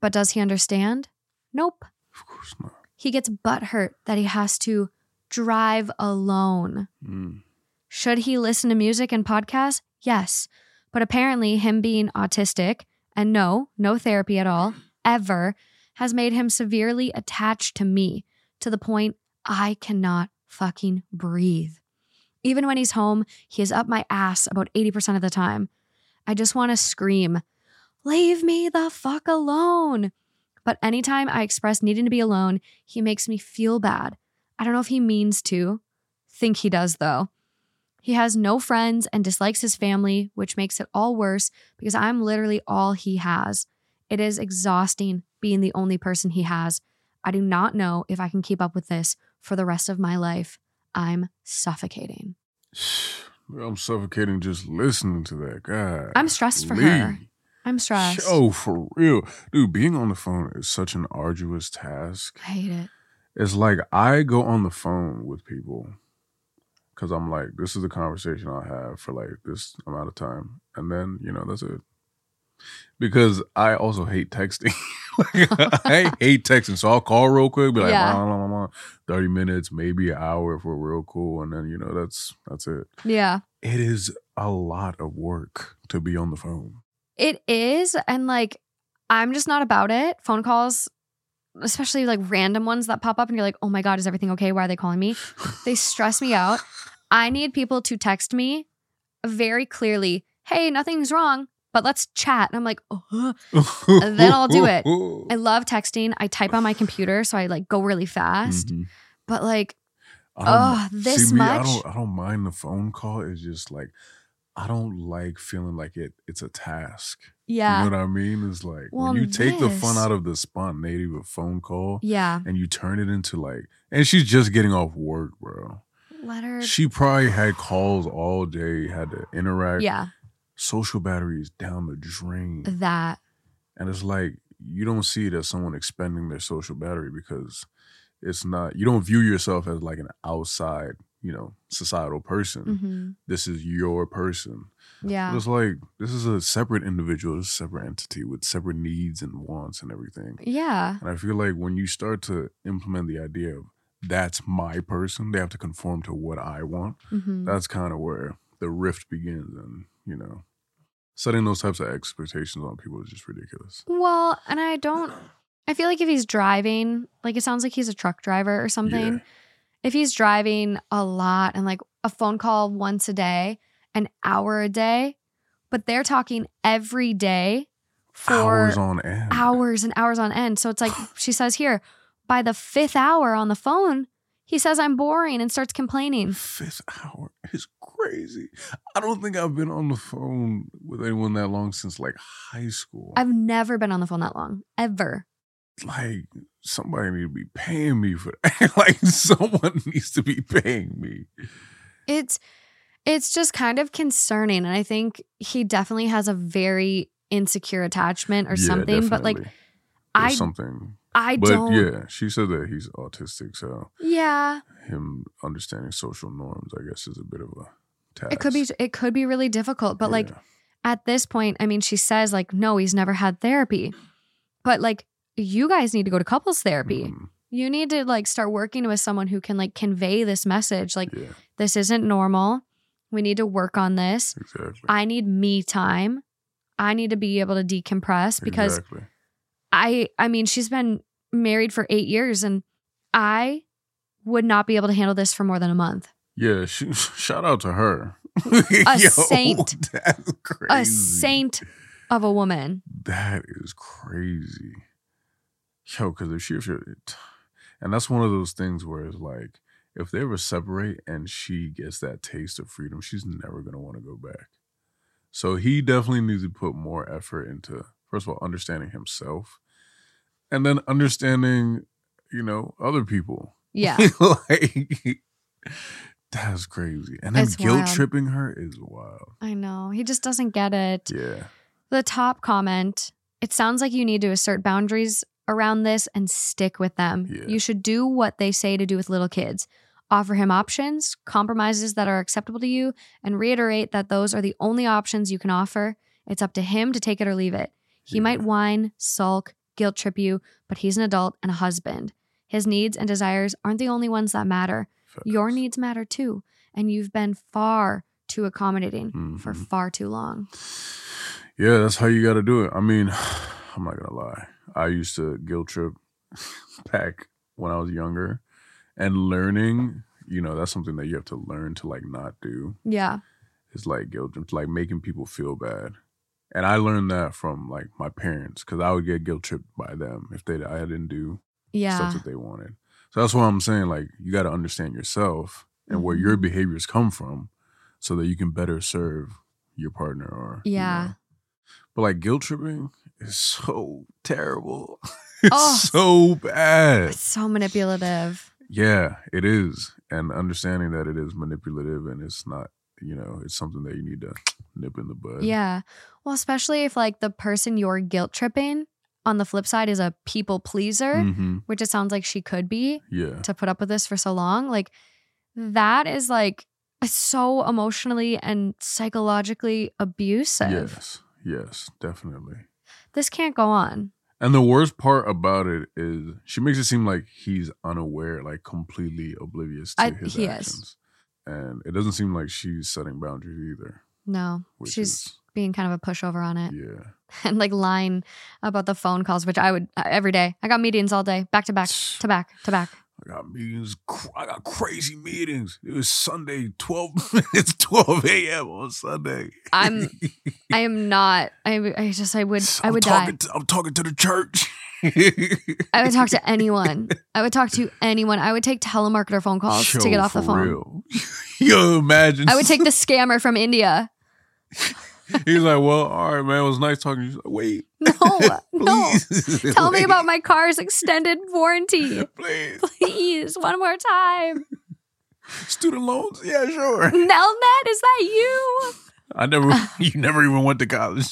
But does he understand? Nope. Of course not. He gets butthurt that he has to drive alone. Mm. Should he listen to music and podcasts? Yes. But apparently, him being autistic and no, no therapy at all, ever, has made him severely attached to me to the point I cannot fucking breathe. Even when he's home, he is up my ass about 80% of the time. I just want to scream, Leave me the fuck alone. But anytime I express needing to be alone, he makes me feel bad. I don't know if he means to. Think he does, though. He has no friends and dislikes his family, which makes it all worse because I'm literally all he has. It is exhausting being the only person he has. I do not know if I can keep up with this for the rest of my life. I'm suffocating. I'm suffocating just listening to that. God. I'm stressed for her. I'm stressed. Oh, for real. Dude, being on the phone is such an arduous task. I hate it. It's like I go on the phone with people because I'm like, this is the conversation I'll have for like this amount of time. And then, you know, that's it. Because I also hate texting. I hate texting. So I'll call real quick, be like, Yeah. blah, blah, blah, blah, 30 minutes, maybe an hour if we're real cool. And then, you know, that's that's it. Yeah. It is a lot of work to be on the phone. It is. And like, I'm just not about it. Phone calls, especially like random ones that pop up and you're like, oh my God, is everything okay? Why are they calling me? They stress me out. I need people to text me very clearly, hey, nothing's wrong, but let's chat. And I'm like, oh, then I'll do it. I love texting. I type on my computer, so I like go really fast. Mhm. But like, oh, this see, me, I don't. I don't mind the phone call. It's just like I don't like feeling like it. It's a task. yeah, You know what I mean? It's like Well, when you take the fun out of the spontaneity of a phone call yeah. and you turn it into like, and she's just getting off work, bro. Let her. She probably had calls all day, had to interact. Yeah, Social battery is down the drain. that. And it's like you don't see it as someone expending their social battery because it's not you don't view yourself as like an outside, you know, societal person. hmm This is your person. Yeah, It's like this is a separate individual, a separate entity with separate needs and wants and everything. yeah, And I feel like when you start to implement the idea of that's my person, they have to conform to what I want. hmm That's kind of where the rift begins and, you know, setting those types of expectations on people is just ridiculous. Well, and I don't. I feel like if he's driving, like it sounds like he's a truck driver or something. Yeah. If he's driving a lot and like a phone call once a day, an hour a day, but they're talking every day for hours on end. hours and hours on end. So it's like she says here, by the fifth hour on the phone, he says I'm boring and starts complaining. Fifth hour is crazy. I don't think I've been on the phone with anyone that long since like high school. I've never been on the phone that long, ever. Like somebody need to be paying me for that. like someone needs to be paying me. It's it's just kind of concerning and I think he definitely has a very insecure attachment or Yeah, something, but like definitely. I something. I But don't yeah, she said that he's autistic, so yeah, him understanding social norms, I guess, is a bit of a task. it could be it could be really difficult, but like at this point, I mean, she says like, no, he's never had therapy. But like, you guys need to go to couples therapy. Mhm. You need to like start working with someone who can like convey this message. Like, yeah, this isn't normal. We need to work on this. exactly. I need me time. I need to be able to decompress because exactly. I I mean, she's been married for 8 years and I would not be able to handle this for more than a month. yeah, she, shout out to her. A saint. That's crazy. A saint of a woman. That is crazy. Yo, because if she, if she, and that's one of those things where it's like, if they ever separate and she gets that taste of freedom, she's never going to want to go back. So he definitely needs to put more effort into, first of all, understanding himself and then understanding, you know, other people. Yeah. like, that's crazy. And then It's guilt wild. tripping her is wild. I know. He just doesn't get it. Yeah. The top comment it sounds like you need to assert boundaries around this and stick with them. Yeah. You should do what they say to do with little kids. Offer him options, compromises that are acceptable to you, and reiterate that those are the only options you can offer. It's up to him to take it or leave it. He Yeah. might whine, sulk, guilt trip you, but he's an adult and a husband. His needs and desires aren't the only ones that matter. Your needs matter too, and you've been far too accommodating for Mhm. far too long. Yeah, that's how you got to do it. I mean, I'm not gonna lie. I used to guilt trip back when I was younger, and learning. You know, that's something that you have to learn to like not do. Yeah. it's like guilt trip, like making people feel bad. And I learned that from like my parents because I would get guilt tripped by them if they I didn't do Yeah. stuff that they wanted. So that's why I'm saying like you got to understand yourself and where Mhm. your behaviors come from, so that you can better serve your partner or you Yeah. know. But like guilt tripping is so terrible. it's Oh. so bad. It's so manipulative. Yeah, it is. And understanding that it is manipulative and it's not, you know, it's something that you need to nip in the bud. Yeah. Well, especially if like the person you're guilt tripping on the flip side is a people pleaser, hmm which it sounds like she could be Yeah. to put up with this for so long. Like that is like so emotionally and psychologically abusive. Yes. Yes, definitely. This can't go on. And the worst part about it is she makes it seem like he's unaware, like completely oblivious to I- his he is. And it doesn't seem like she's setting boundaries either. No, she's is being kind of a pushover on it yeah. and like lying about the phone calls, which I would uh, every day. I got meetings all day, back to back, to back, to back. I got meetings. I got crazy meetings. It was Sunday, twelve. it's twelve a.m. on Sunday. I'm- I am not. I, I just. I would. I I'm would die. To, I'm talking to the church. I would talk to anyone. I would talk to anyone. I would take telemarketer phone calls to get off the phone. Real. Yo, imagine. I would take the scammer from India. He's like, well, all right, man. It was nice talking to you. She's like, Wait, No, no. please. Tell me Wait, about my car's extended warranty. Please. Please, one more time. Student loans? Yeah, sure. Nelnet, is that you? I never. you never even went to college.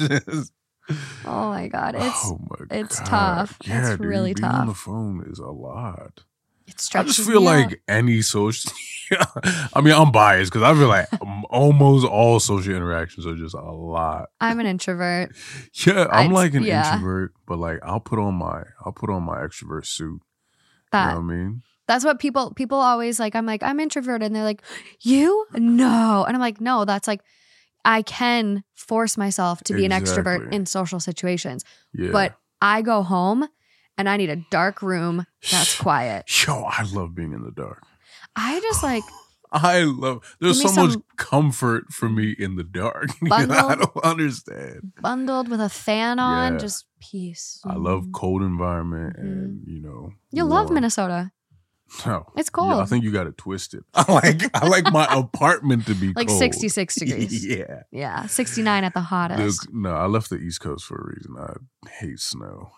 Oh my god, it's oh my it's God. tough. Yeah, It's dude, really being on the phone is a lot. It I just feel me out. like any social. I mean, I'm biased because I feel like almost all social interactions are just a lot. I'm an introvert. Yeah, I'm I'd- like an yeah. introvert, but like I'll put on my I'll put on my extrovert suit. That You know what I mean? that's what people people always like. I'm like I'm introverted, and they're like, you no, and I'm like, no, that's like. I can force myself to be an extrovert in social situations, Yeah. but I go home and I need a dark room that's quiet. yo, I love being in the dark. I just like I love. There's so much comfort for me in the dark. I don't understand. bundled with a fan on, Yeah. just peace. I love Mhm. cold environment, Mhm. and you know. You love. Minnesota. No, It's Yeah, I think you got it twisted. I like I like my apartment to be like cold. 66 degrees. yeah. yeah, 69 at the hottest. No, I left the East Coast for a reason. I hate snow.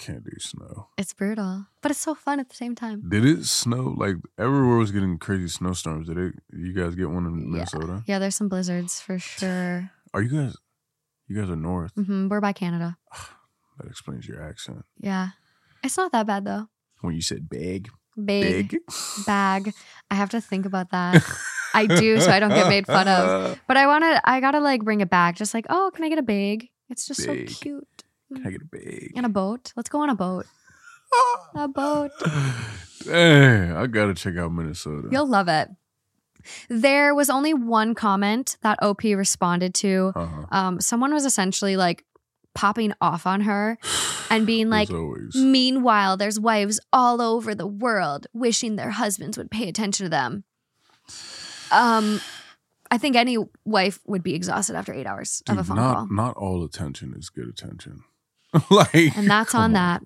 Can't do snow. It's brutal, but it's so fun at the same time. Did it snow? Like everywhere was getting crazy snowstorms. Did it? You guys get one in Yeah. Minnesota? Yeah, there's some blizzards for sure. Are you guys? You guys are north. Mm-hmm, We're by Canada. That explains your accent. Yeah. It's not that bad though. When you said big, Big, big, bag. I have to think about that. I do, so I don't get made fun of. But I want to, I got to like bring it back. Just like, oh, can I get a bag? It's just Big. so cute. Can I get a big? And a boat. Let's go on a boat. A boat. Dang, I gotta check out Minnesota. You'll love it. There was only one comment that OP responded to. uh-huh. Um, someone was essentially like popping off on her and being like. Meanwhile, there's wives all over the world wishing their husbands would pay attention to them. Um, I think any wife would be exhausted after eight hours Dude, of a phone not call, not all attention is good attention. like, and that's come on that.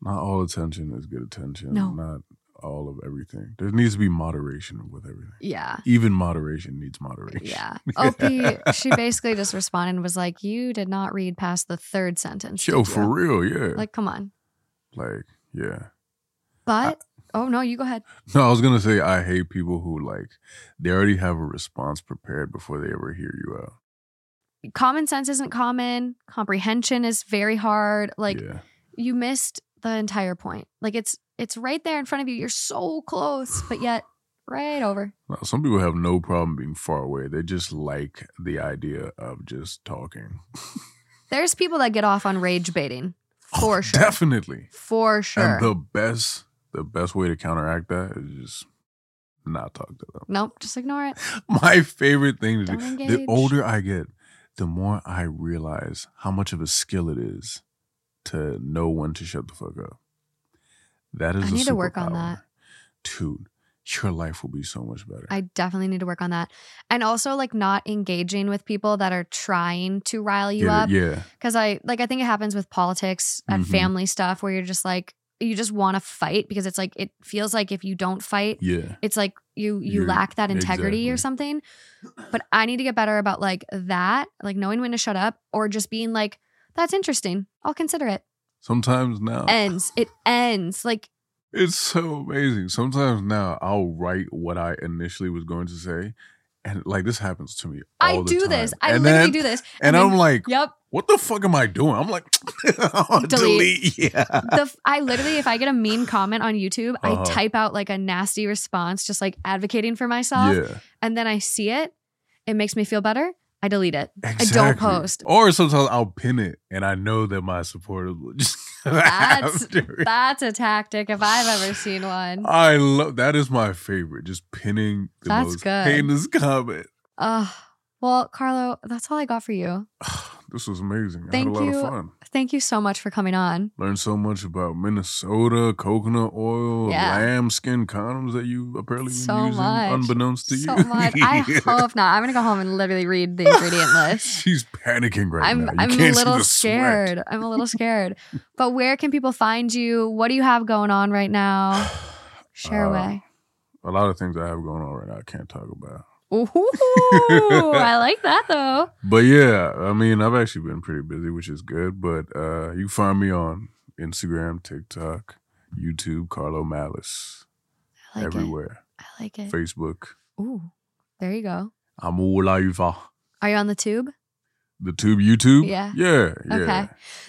Not all attention is good attention. No. Not all of everything. There needs to be moderation with everything. Yeah, Even moderation needs moderation. yeah. OP, she basically just responded and was like, "You did not read past the third sentence." Yo, for real, yeah. Like, come on. like, yeah. But oh no, you go ahead. No, I was gonna say I hate people who like they already have a response prepared before they ever hear you out. Common sense isn't common. Comprehension is very hard. Like yeah. you missed the entire point. Like it's it's right there in front of you. You're so close, but yet right over. Some people have no problem being far away. They just like the idea of just talking. There's people that get off on rage baiting. Oh, For Oh, sure. Definitely. For sure. And the best the best way to counteract that is just not talk to them. nope, just ignore it. My favorite thing to Don't do. engage. The older I get, the more I realize how much of a skill it is to know when to shut the fuck up. That is I need to work on that. Dude, your life will be so much better. I definitely need to work on that. And also like not engaging with people that are trying to rile you Get up. it? Yeah. Cause I like I think it happens with politics and Mhm. family stuff where you're just like you just want to fight because it's like it feels like if you don't fight, Yeah. it's like you you You're- lack that integrity or something. But I need to get better about like that, like knowing when to shut up or just being like, that's interesting. I'll consider it. Sometimes now. Ends. It ends. Like It's so amazing. Sometimes now I'll write what I initially was going to say. And like this happens to me. I the do time. this. I and literally then, do this. And, then- I'm like, Yep. What the fuck am I doing? I'm like, Delete. delete. Yeah. The I literally, if I get a mean comment on YouTube, I Uh-huh. type out like a nasty response, just like advocating for myself, Yeah. and then I see it. It makes me feel better. I delete it. Exactly. I don't post. Or sometimes I'll pin it and I know that my supporters will just That's- That's a tactic if I've ever seen one. I love that is my favorite. Just pinning the That's most good. heinous comment. Uh, well, Carlo, that's all I got for you. This was amazing. I Thank had a lot you. of fun. Thank you so much for coming on. Learned so much about Minnesota, coconut oil, Yeah. lambskin condoms that you apparently So using much. unbeknownst to So you. much. I hope not. I'm gonna go home and literally read the ingredient list. She's panicking right I'm now. You I'm a little the sweat. scared. I'm a little scared. but where can people find you? What do you have going on right now? Share Uh, away. A lot of things I have going on right now I can't talk about. Ooh, I like that though. But yeah, I mean, I've actually been pretty busy, which is good. But uh, you can find me on Instagram, TikTok, YouTube, Carlo Malis, I like everywhere, it. I like it. Facebook. Ooh, there you go. I'm all over. Are you on the tube? The tube, YouTube. Yeah. yeah, yeah. Okay.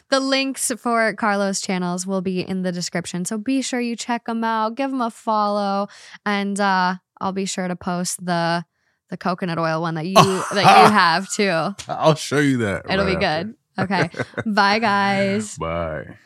The links for Carlo's channels will be in the description. So be sure you check them out, give them a follow, and uh, I'll be sure to post the the coconut oil one that you that you have too. I'll show you that. It'll right be after. good. Okay. Bye guys. Bye.